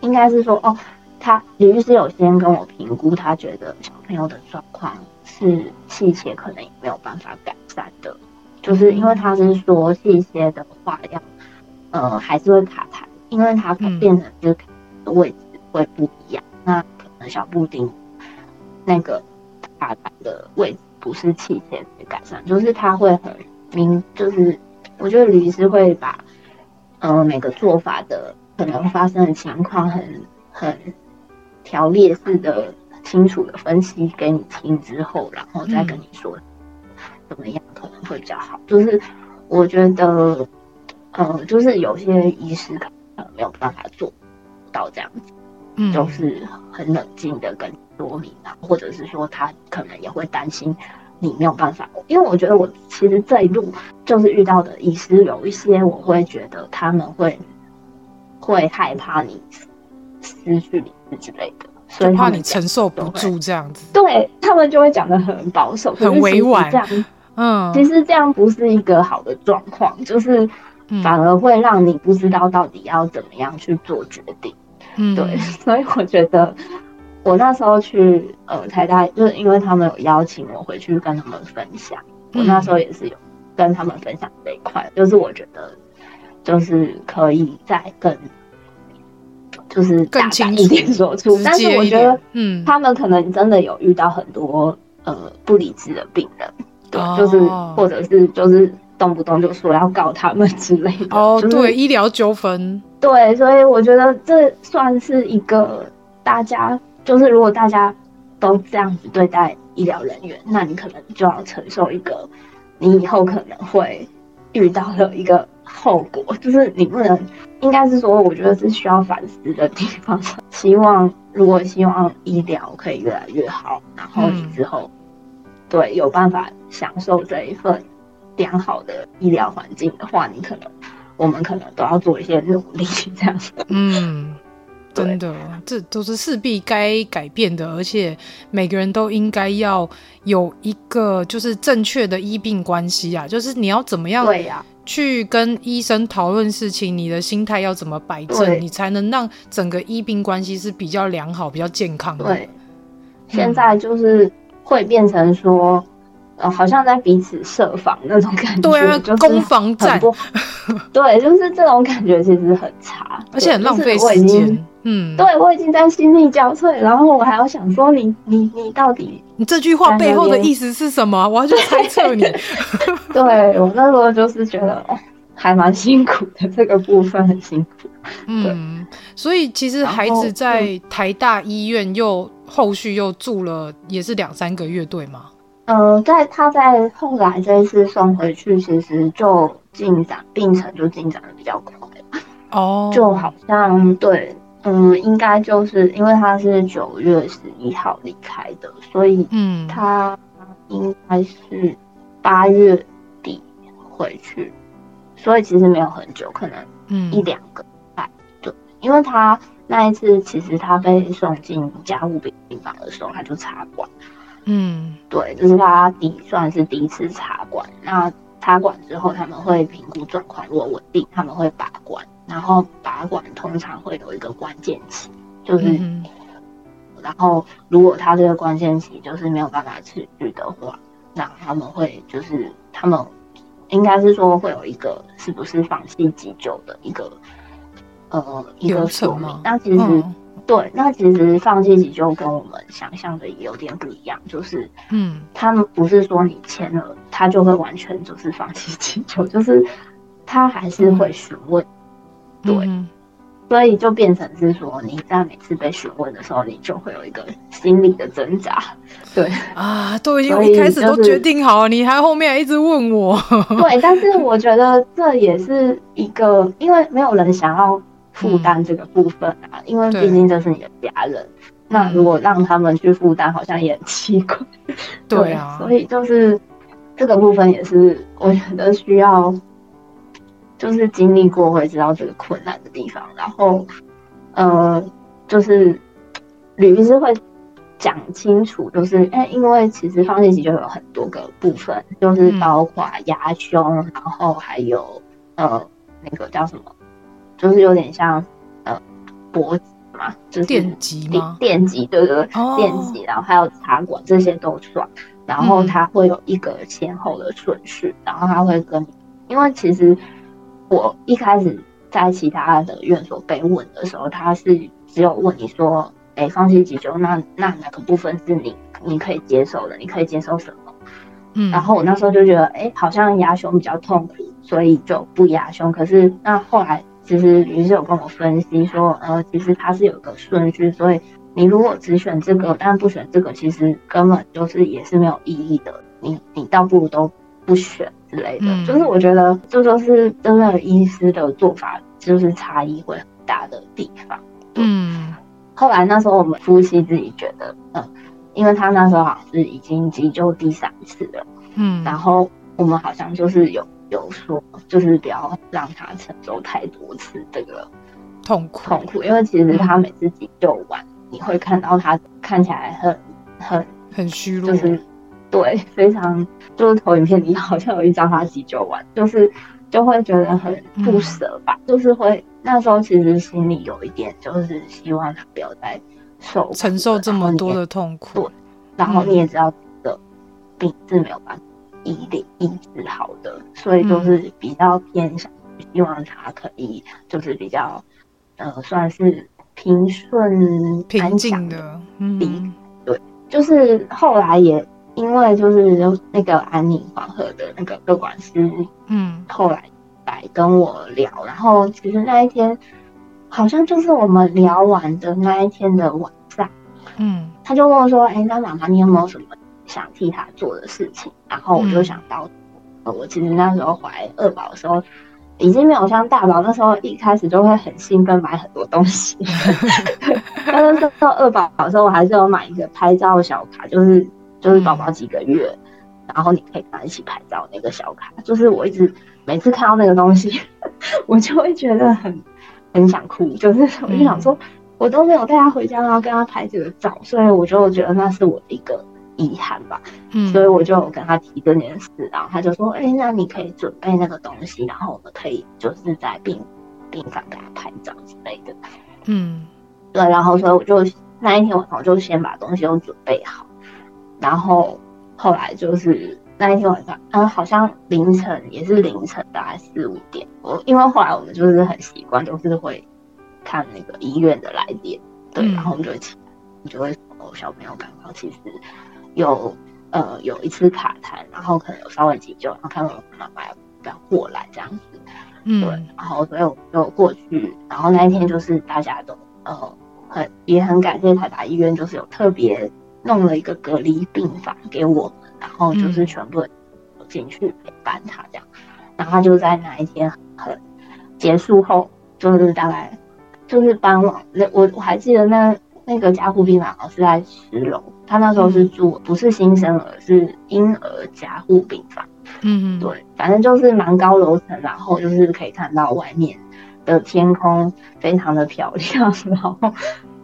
A: 应该是说哦，他李律师有先跟我评估，他觉得小朋友的状况是器械可能也没有办法改善的。就是因为他是说器械的话要，呃，还是会卡痰，因为它变成就是位置会不一样。那可能小布丁那个卡痰的位置不是器械可以改善，就是他会很明，就是我觉得李律师会把，呃，每个做法的可能发生的情况很很条列式的清楚的分析给你听之后，然后再跟你说。嗯怎么样可能会比较好？就是我觉得，呃，就是有些医师可能没有办法做到这样子，嗯，就是很冷静的跟你说明啊，或者是说他可能也会担心你没有办法。因为我觉得我其实这一路就是遇到的医师有一些，我会觉得他们会会害怕你失去理智之类的，所以
B: 怕你承受不住这样子。
A: 对，他们就会讲的很保守，
B: 很委婉
A: 这样。嗯，其实这样不是一个好的状况，就是反而会让你不知道到底要怎么样去做决定。嗯，对，所以我觉得我那时候去呃台大，就是因为他们有邀请我回去跟他们分享，我那时候也是有跟他们分享这一块，就是我觉得就是可以再更就是大胆一点说出，但是我觉得嗯，他们可能真的有遇到很多呃不理智的病人。对，就是或者是就是动不动就说要告他们之类的。哦，
B: 就是、对，医疗纠纷。
A: 对，所以我觉得这算是一个大家就是如果大家都这样子对待医疗人员，那你可能就要承受一个你以后可能会遇到的一个后果，就是你不能，应该是说，我觉得是需要反思的地方。希望如果希望医疗可以越来越好，然后你之后、嗯、对有办法享受这一份良好的医疗环境的话，你可能我们可能都要做一些努力，这样子。
B: 嗯。真的，这都是势必该改变的，而且每个人都应该要有一个就是正确的医病关系啊，就是你要怎么样去跟医生讨论事情，你的心态要怎么摆正，你才能让整个医病关系是比较良好、比较健康的。
A: 对，现在就是会变成说。呃，好像在彼此设防那种感觉，
B: 对啊，攻防战，
A: 对，就是这种感觉其实很差，
B: 而且很浪费时间。嗯，
A: 对，我已经在心力交瘁，然后我还要想说你，你你你到底，
B: 你这句话背后的意思是什么？我要去猜测你。
A: 对，我那时候就是觉得还蛮辛苦的，这个部分很辛苦。
B: 嗯，所以其实孩子在台大医院又后续又住了，也是两三个月，对吗？
A: 呃，在他在后来这一次送回去，其实就进展病程就进展的比较快
B: 哦，oh.
A: 就好像对，嗯，应该就是因为他是九月十一号离开的，所以嗯，他应该是八月底回去，嗯，所以其实没有很久，可能嗯一两个礼拜，对，因为他那一次其实他被送进加护病房的时候，他就插管。嗯，对，就是他第算是第一次插管。那插管之后，他们会评估状况，如果稳定，他们会拔管。然后拔管通常会有一个关键期，就是，嗯、然后如果他这个关键期就是没有办法持续的话，那他们会就是他们应该是说会有一个是不是放弃急救的一个呃一个说明。那其实。嗯对，那其实放弃急救跟我们想象的也有点不一样，就是，嗯，他们不是说你签了，他就会完全就是放弃急救，就是他还是会询问，嗯、对、嗯，所以就变成是说你在每次被询问的时候，你就会有一个心理的挣扎，对。
B: 啊，都已经一开始都决定好了，你还后面还一直问我，
A: 对，但是我觉得这也是一个，因为没有人想要。负担这个部分啊，嗯、因为毕竟这是你的家人，那如果让他们去负担，好像也很奇怪。
B: 对啊，
A: 所以就是这个部分也是我觉得需要，就是经历过会知道这个困难的地方。然后，呃，就是吕医师会讲清楚，就是哎，因为其实放弃期就有很多个部分，就是包括压胸、嗯，然后还有呃那个叫什么？就是有点像，呃，脖子嘛，就是
B: 电击吗？
A: 电击，对对对，哦、电击，然后还有插管，这些都算。然后它会有一个前后的顺序，嗯，然后他会跟你，因为其实我一开始在其他的院所被问的时候，他是只有问你说，哎，放弃急救，那那哪个部分是你你可以接受的？你可以接受什么？嗯，然后我那时候就觉得，哎，好像压胸比较痛苦，所以就不压胸。可是那后来。其实于是有跟我分析说，呃，其实它是有一个顺序，所以你如果只选这个，但不选这个，其实根本就是也是没有意义的。你你倒不如都不选之类的。嗯、就是我觉得这就是真的医师的做法，就是差异会很大的地方。嗯。后来那时候我们夫妻自己觉得，嗯，因为他那时候好像是已经急救第三次了，嗯，然后我们好像就是有。有说，就是不要让他承受太多次这个
B: 痛苦
A: 痛苦，因为其实他每次急救完，嗯，你会看到他看起来很很
B: 很虚弱，
A: 就是对，非常就是投影片里好像有一张他急救完，就是就会觉得很不舍吧，嗯，就是会那时候其实心里有一点，就是希望他不要再受
B: 承受这么多的痛苦，
A: 对，然后你也知道的病是没有办法。医的医治好的，所以就是比较偏向，希望他可以就是比较，呃，算是平顺
B: 平静的，
A: 嗯，对，就是后来也因为就是那个安宁黄河的那个乐管师，嗯，后来来跟我聊，然后其实那一天好像就是我们聊完的那一天的晚上，嗯，他就问我说：“哎、欸，那妈妈，你有没有什么想替他做的事情？”然后我就想到，嗯、我其实那时候怀二宝的时候，已经没有像大宝那时候一开始就会很兴奋买很多东西。但是到二宝的时候，我还是有买一个拍照小卡，就是就是宝宝几个月，嗯、然后你可以跟他一起拍照那个小卡。就是我一直每次看到那个东西，我就会觉得很很想哭，就是我就想说。嗯我都没有带他回家，然后跟他拍这个照，所以我就觉得那是我的一个遗憾吧。嗯，所以我就跟他提这件事，然后他就说：“哎、欸，那你可以准备那个东西，然后我们可以就是在病病房给他拍照之类的。”嗯，对，然后所以我就那一天晚上我就先把东西都准备好，然后后来就是那一天晚上，嗯，好像凌晨也是凌晨大概四五点，我因为后来我们就是很习惯，都是会。看那个医院的来电，对，然后我们就会起来，你就会说小朋友刚刚其实有呃有一次卡痰，然后可能有稍微急救，然后看到妈妈要不要过来这样子，嗯，对，然后所以我就过去，然后那一天就是大家都呃很也很感谢台大医院，就是有特别弄了一个隔离病房给我们，然后就是全部进去陪伴他这样，然后他就在那一天很结束后，就是大概。就是傍晚，那我我还记得那那个加护病房是在十楼，他那时候是住不是新生儿，是婴儿加护病房。嗯嗯，对，反正就是蛮高楼层，然后就是可以看到外面的天空非常的漂亮，然后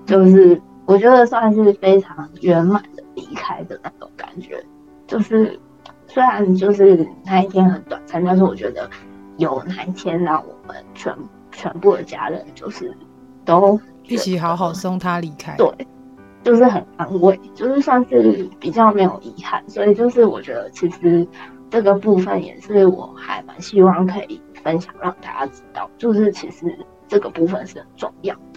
A: 就是我觉得算是非常圆满的离开的那种感觉。就是虽然就是那一天很短暂，但是我觉得有那一天让我们全全部的家人就是。都
B: 一起好好送他离开，
A: 对，就是很安慰，就是算是比较没有遗憾，所以就是我觉得其实这个部分也是我还蛮希望可以分享让大家知道，就是其实这个部分是很重要的，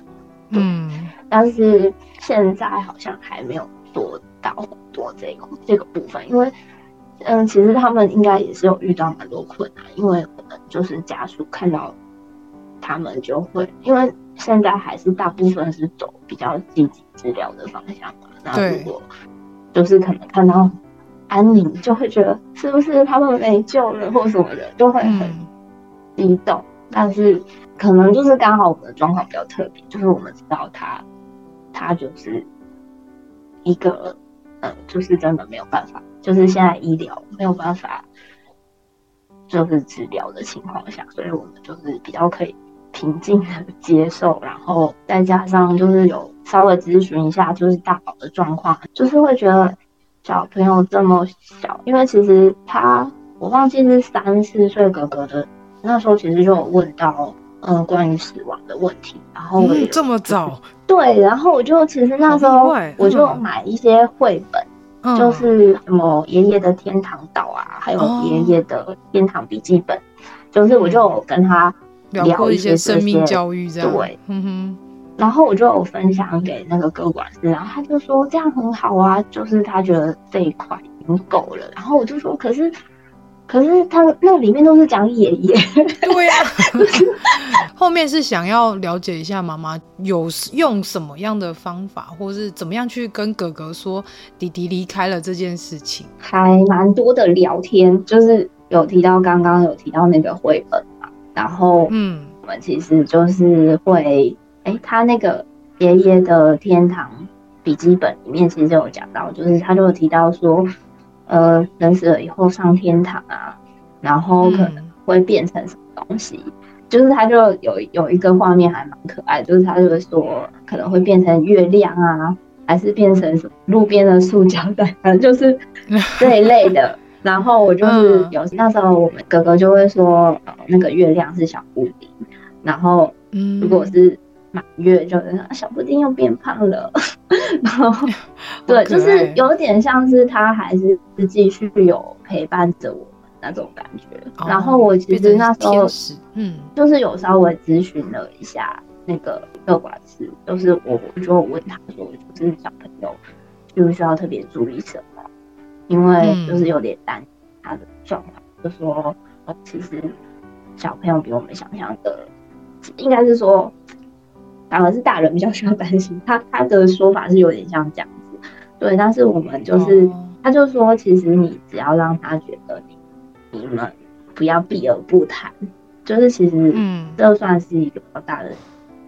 A: 嗯，但是现在好像还没有做到很多这个这个部分，因为嗯，其实他们应该也是有遇到蛮多困难，因为可能就是家属看到他们就会因为。现在还是大部分是走比较积极治疗的方向嘛。那如果就是可能看到安宁，就会觉得是不是他们没救了或什么的，就会很激动。嗯、但是可能就是刚好我们的状况比较特别，就是我们知道他他就是一个呃，就是真的没有办法，就是现在医疗没有办法就是治疗的情况下，所以我们就是比较可以。平静的接受，然后再加上就是有稍微咨询一下，就是大宝的状况，就是会觉得小朋友这么小，因为其实他我忘记是三四岁哥哥的那时候，其实就有问到嗯关于死亡的问题，然后、嗯、
B: 这么早？
A: 对，然后我就其实那时候我就买一些绘本，嗯、就是什么爷爷的天堂岛啊，还有爷爷的天堂笔记本，哦、就是我就跟他。
B: 聊一些生命教育这样，
A: 对，嗯哼，然后我就有分享给那个歌管师，然后他就说这样很好啊，就是他觉得这一块已经够了。然后我就说，可是，可是他那里面都是讲爷爷，
B: 对呀。后面是想要了解一下妈妈有用什么样的方法，或是怎么样去跟哥哥说弟弟离开了这件事情，
A: 还蛮多的聊天，就是有提到刚刚有提到那个绘本嘛。然后，嗯，我们其实就是会，哎、欸，他那个爷爷的天堂笔记本里面其实就有讲到，就是他就有提到说，呃，人死了以后上天堂啊，然后可能会变成什么东西，嗯、就是他就有有一个画面还蛮可爱，就是他就会说可能会变成月亮啊，还是变成什么路边的塑胶袋，反正就是 这一类的。然后我就是有、嗯、那时候我们哥哥就会说，呃、那个月亮是小布丁，然后如果是满月，就是小布丁又变胖了。然后对，就是有点像是他还是继续有陪伴着我们那种感觉。哦、然后我其实那时候嗯，就是有稍微咨询了一下那个乐管师，就是我我就问他说，就是小朋友需不需要特别注意什么？因为就是有点担心他的状况，嗯、就说其实小朋友比我们想象的，应该是说反而是大人比较需要担心。他他的说法是有点像这样子，对，但是我们就是，哦、他就说，其实你只要让他觉得你你们不要避而不谈，就是其实嗯，这算是一个比较大的，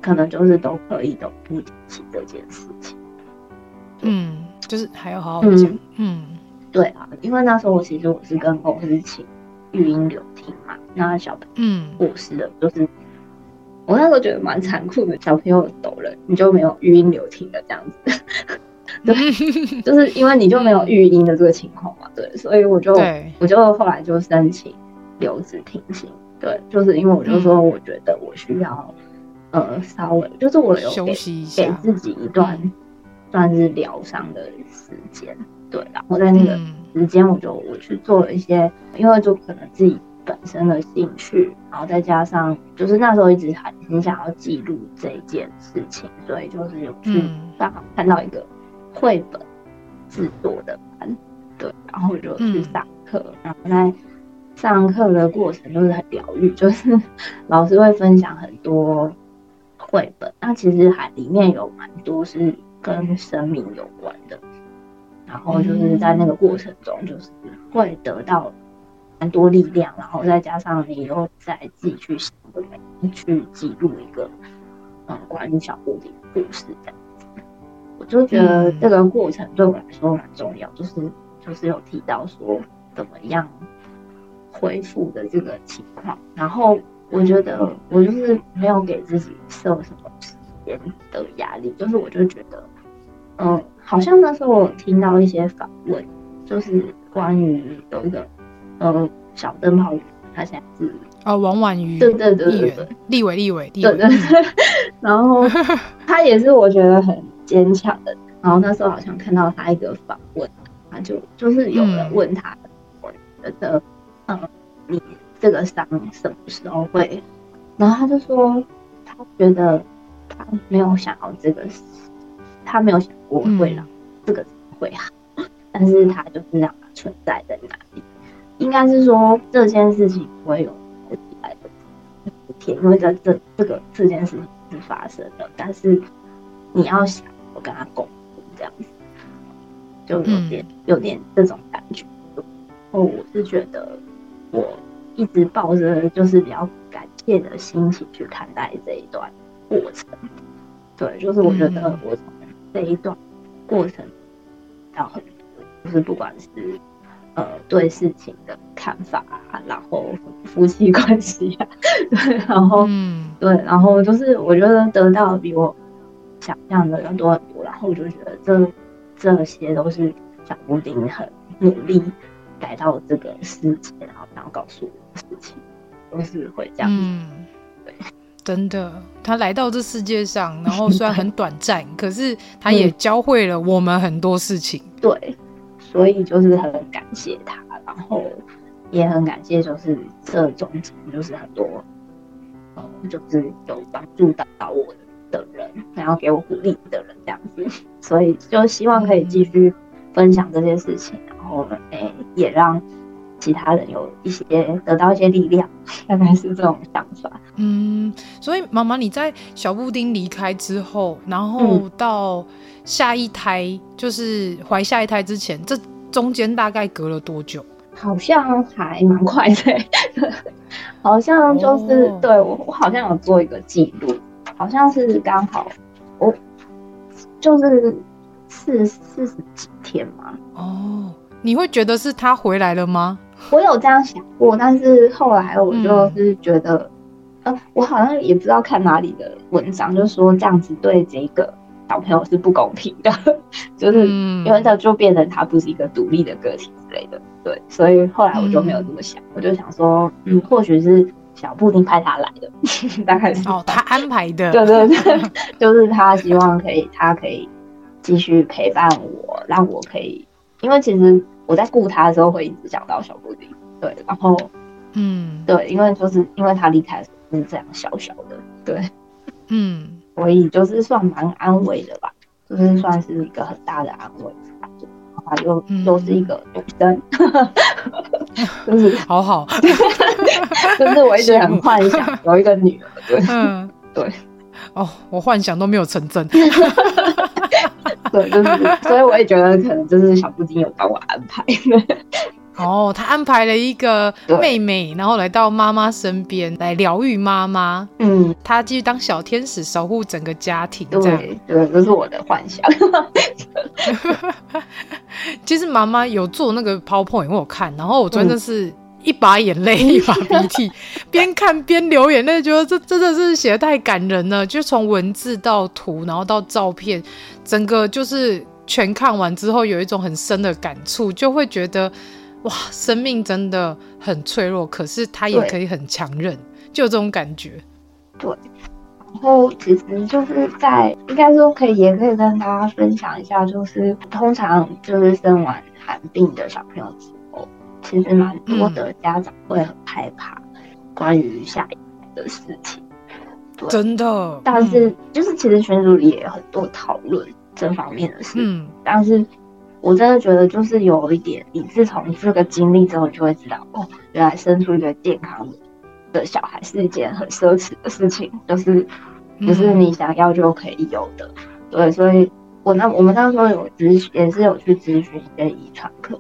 A: 可能就是都可以都不提这件事情。
B: 嗯，就是还要好好讲。嗯，嗯
A: 对啊，因为那时候我其实我是跟公司请育婴留听嘛，那小朋友嗯过世的，就是我那时候觉得蛮残酷的，小朋友走了，你就没有语音留停的这样子。对，就是因为你就没有育婴的这个情况嘛，对，所以我就我就后来就申请留职停薪。对，就是因为我就说我觉得我需要、嗯、呃稍微就是我有给休息给自己一段。算是疗伤的时间，对，然后在那个时间，我就我去做了一些，因为就可能自己本身的兴趣，然后再加上就是那时候一直很很想要记录这一件事情，所以就是有去刚好看到一个绘本制作的班，对，然后我就去上课，然后在上课的过程就是很疗愈，就是 老师会分享很多绘本，那其实还里面有蛮多是。跟生命有关的，然后就是在那个过程中，就是会得到蛮多力量，然后再加上你又再自己去想，去记录一个嗯关于小蝴蝶的故事这样子。我就觉得这个过程对我来说蛮重要，就是就是有提到说怎么样恢复的这个情况，然后我觉得我就是没有给自己设什么时间的压力，就是我就觉得。嗯，好像那时候我听到一些访问，就是关于有一个呃小灯泡，他现在是
B: 哦王婉瑜，
A: 对对对对对，
B: 立委立委，
A: 对对对，然后他也是我觉得很坚强的。然后那时候好像看到他一个访问，他就就是有人问他，嗯、我觉得嗯你这个伤什么时候会？然后他就说他觉得他没有想要这个事。他没有想过会让这个会好，嗯、但是他就是让它存在在哪里。应该是说这件事情不会有未来的一天，因为在这这个这件事情是发生的。但是你要想我跟他共处这样子，就有点、有点这种感觉。哦，我是觉得我一直抱着就是比较感谢的心情去看待这一段过程。对，就是我觉得我从。这一段过程，到很多，就是不管是呃对事情的看法啊，然后夫妻关系啊，对，然后嗯，对，然后就是我觉得得到比我想象的要多很多，然后我就觉得这这些都是小布丁很努力来到这个世界，然后想要告诉我的事情，都是会这样，嗯，对。
B: 真的，他来到这世界上，然后虽然很短暂，可是他也教会了我们很多事情。
A: 对，所以就是很感谢他，然后也很感谢，就是这中间就是很多，嗯，就是有帮助到我的人，然后给我鼓励的人这样子。所以就希望可以继续分享这些事情，然后哎、欸，也让。其他人有一些得到一些力量，大概是这种想法。
B: 嗯，所以妈妈你在小布丁离开之后，然后到下一胎，嗯、就是怀下一胎之前，这中间大概隔了多久？
A: 好像还蛮快的，好像就是、哦、对我，我好像有做一个记录，好像是刚好我就是四四十几天嘛。
B: 哦，你会觉得是他回来了吗？
A: 我有这样想过，但是后来我就是觉得，嗯、呃，我好像也不知道看哪里的文章，就说这样子对这个小朋友是不公平的，就是因为这就变成他不是一个独立的个体之类的，对，所以后来我就没有这么想，嗯、我就想说，嗯，或许是小布丁派他来的，大概是
B: 哦，他安排的，
A: 对对对，就是他希望可以，他可以继续陪伴我，让我可以，因为其实。我在顾他的时候会一直讲到小布丁，对，然后，嗯，对，因为就是因为他离开的时候是这样小小的，对，嗯，所以就是算蛮安慰的吧，就是算是一个很大的安慰，然后又又是一个女生，就是
B: 好好，
A: 就是我一直很幻想有一个女儿，对，嗯，对。
B: 哦，我幻想都没有成真。
A: 对，就是，所以我也觉得可能就是小布丁有帮我安排。
B: 哦，他安排了一个妹妹，然后来到妈妈身边来疗愈妈妈。
A: 嗯，
B: 他继续当小天使，守护整个家庭。
A: 对，对，这是我的幻想。
B: 其实妈妈有做那个 PowerPoint，我有看，然后我真的是一把眼泪一把鼻涕，边看边流眼泪，觉得这真的是写的太感人了。就从文字到图，然后到照片，整个就是全看完之后，有一种很深的感触，就会觉得。哇，生命真的很脆弱，可是它也可以很强韧，就有这种感觉。
A: 对，然后其实就是在应该说可以，也可以跟大家分享一下，就是通常就是生完寒病的小朋友其实蛮多的家长会很害怕关于下一代的事情。对，
B: 真的。
A: 但是就是其实群组里也有很多讨论这方面的事，嗯，但是。我真的觉得，就是有一点，你自从这个经历之后，你就会知道，哦，原来生出一个健康的小孩是一件很奢侈的事情，就是不是你想要就可以有的。对，所以我那我们那时候有咨也是有去咨询一些遗传科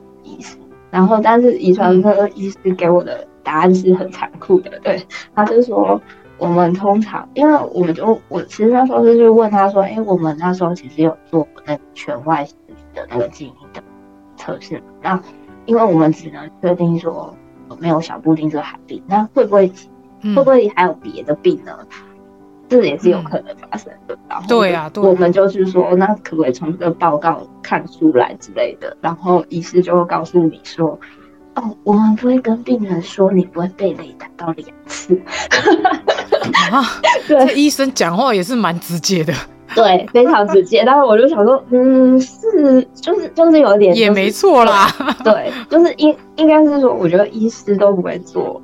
A: 然后但是遗传科医师给我的答案是很残酷的，对，他就说我们通常，因为我们就我其实那时候就去问他说，哎、欸，我们那时候其实有做那个全外。的那个基因的测试，那因为我们只能确定说没有小布丁这个罕病，那会不会、嗯、会不会还有别的病呢？这也是有可能发生的。嗯、然后对啊，对啊，我们就是说，那可不可以从这个报告看出来之类的？然后医师就会告诉你说，哦，我们不会跟病人说你不会被雷打到两次。
B: 啊，对，这医生讲话也是蛮直接的。
A: 对，非常直接。但是我就想说，嗯，是，就是，就是有点、就是，
B: 也没错啦。
A: 对，就是应应该是说，我觉得医师都不会做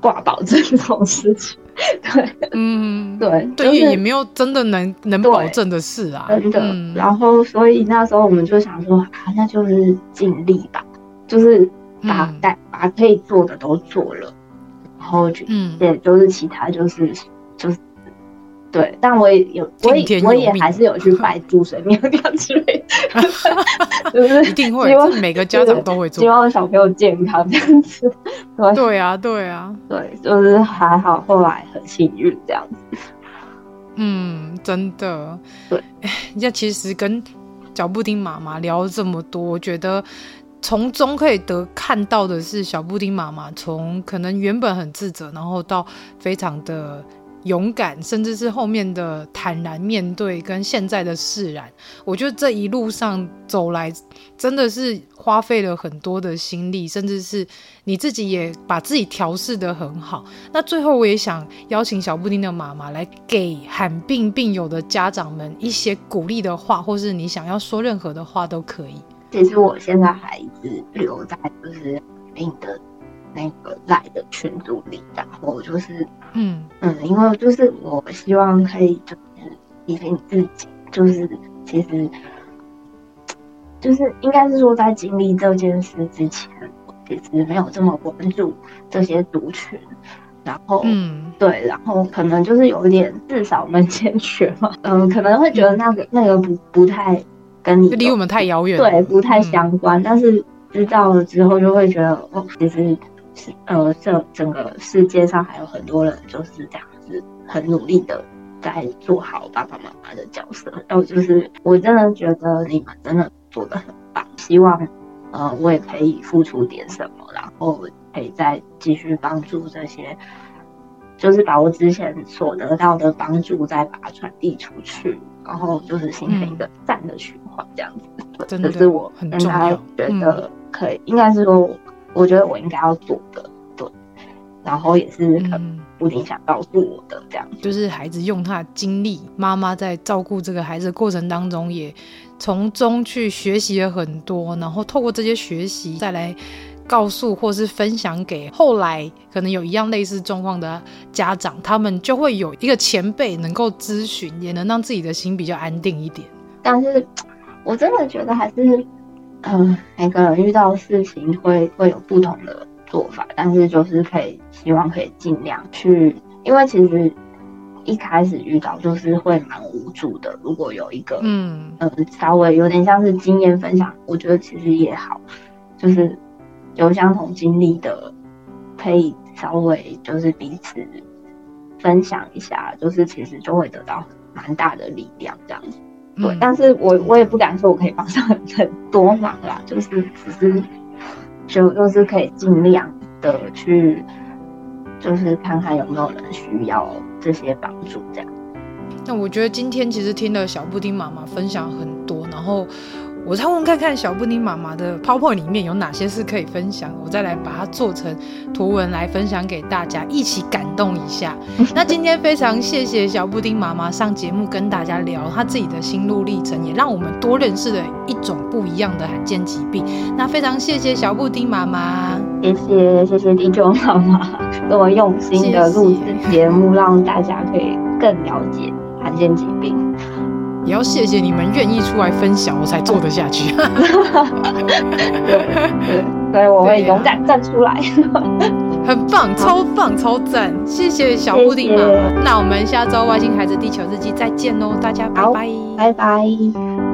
A: 挂保证这种事情。对，
B: 嗯，对，对，也没有真的能能保证的事啊。
A: 真的。嗯、然后，所以那时候我们就想说，啊，那就是尽力吧，就是把带、嗯、把可以做的都做了，然后就，嗯，也就是其他就是。对，但我也有，我也我也还是有去拜注水庙这样之类的，就是
B: 一定会，是每个家长都会做，
A: 希望小朋友健康这样子。对，
B: 对啊，对啊，
A: 对，就是还好，后来很幸运这样子。
B: 嗯，真的，
A: 对。
B: 那其实跟小布丁妈妈聊了这么多，我觉得从中可以得看到的是，小布丁妈妈从可能原本很自责，然后到非常的。勇敢，甚至是后面的坦然面对，跟现在的释然，我觉得这一路上走来，真的是花费了很多的心力，甚至是你自己也把自己调试得很好。那最后，我也想邀请小布丁的妈妈来给罕病病友的家长们一些鼓励的话，或是你想要说任何的话都可以。
A: 其实我现在还一直留在就是病的。那个赖的群组里，然后就是，嗯。嗯，因为就是我希望可以就是提醒自己，就是其实，就是应该是说在经历这件事之前，我其实没有这么关注这些族群，然后，嗯，对，然后可能就是有点自扫门前雪嘛，嗯，可能会觉得那个那个不不太跟你
B: 离我们太遥远，
A: 对，不太相关，嗯，但是知道了之后就会觉得哦，其实。呃，这整个世界上还有很多人就是这样子，很努力的在做好爸爸妈妈的角色。然后就是，我真的觉得你们真的做的很棒。希望，呃，我也可以付出点什么，然后可以再继续帮助这些，就是把我之前所得到的帮助再把它传递出去，然后就是形成一个善的循环，这样子。嗯、真的，是我应该觉得可以，嗯、应该是说。我觉得我应该要做的，对，然后也是很不停想告诉我的这样、嗯，
B: 就是孩子用他的经历，妈妈在照顾这个孩子的过程当中，也从中去学习了很多，然后透过这些学习，再来告诉或是分享给后来可能有一样类似状况的家长，他们就会有一个前辈能够咨询，也能让自己的心比较安定一点。
A: 但是我真的觉得还是。嗯，每个人遇到事情会会有不同的做法，但是就是可以希望可以尽量去，因为其实一开始遇到就是会蛮无助的。如果有一个
B: 嗯
A: 嗯稍微有点像是经验分享，我觉得其实也好，就是有相同经历的，可以稍微就是彼此分享一下，就是其实就会得到蛮大的力量这样子。对，嗯、但是我我也不敢说我可以帮上很多忙啦，就是只是就就是可以尽量的去。就是看看有没有人需要这些帮助，这样。
B: 那我觉得今天其实听了小布丁妈妈分享很多，然后我再问看看小布丁妈妈的 PowerPoint 里面有哪些是可以分享，我再来把它做成图文来分享给大家，一起感动一下。那今天非常谢谢小布丁妈妈上节目跟大家聊她自己的心路历程，也让我们多认识了一种不一样的罕见疾病。那非常谢谢小布丁妈妈。
A: 谢谢谢谢地球妈妈这么用心的录制节目，谢谢让大家可以更了解罕见疾病。
B: 也要谢谢你们愿意出来分享，我才做得下去。
A: 所以我会勇敢站出来。
B: 很棒，超棒，超赞！谢谢小布丁妈妈。那我们下周《外星孩子地球日记》再见喽，大家拜拜，
A: 拜拜。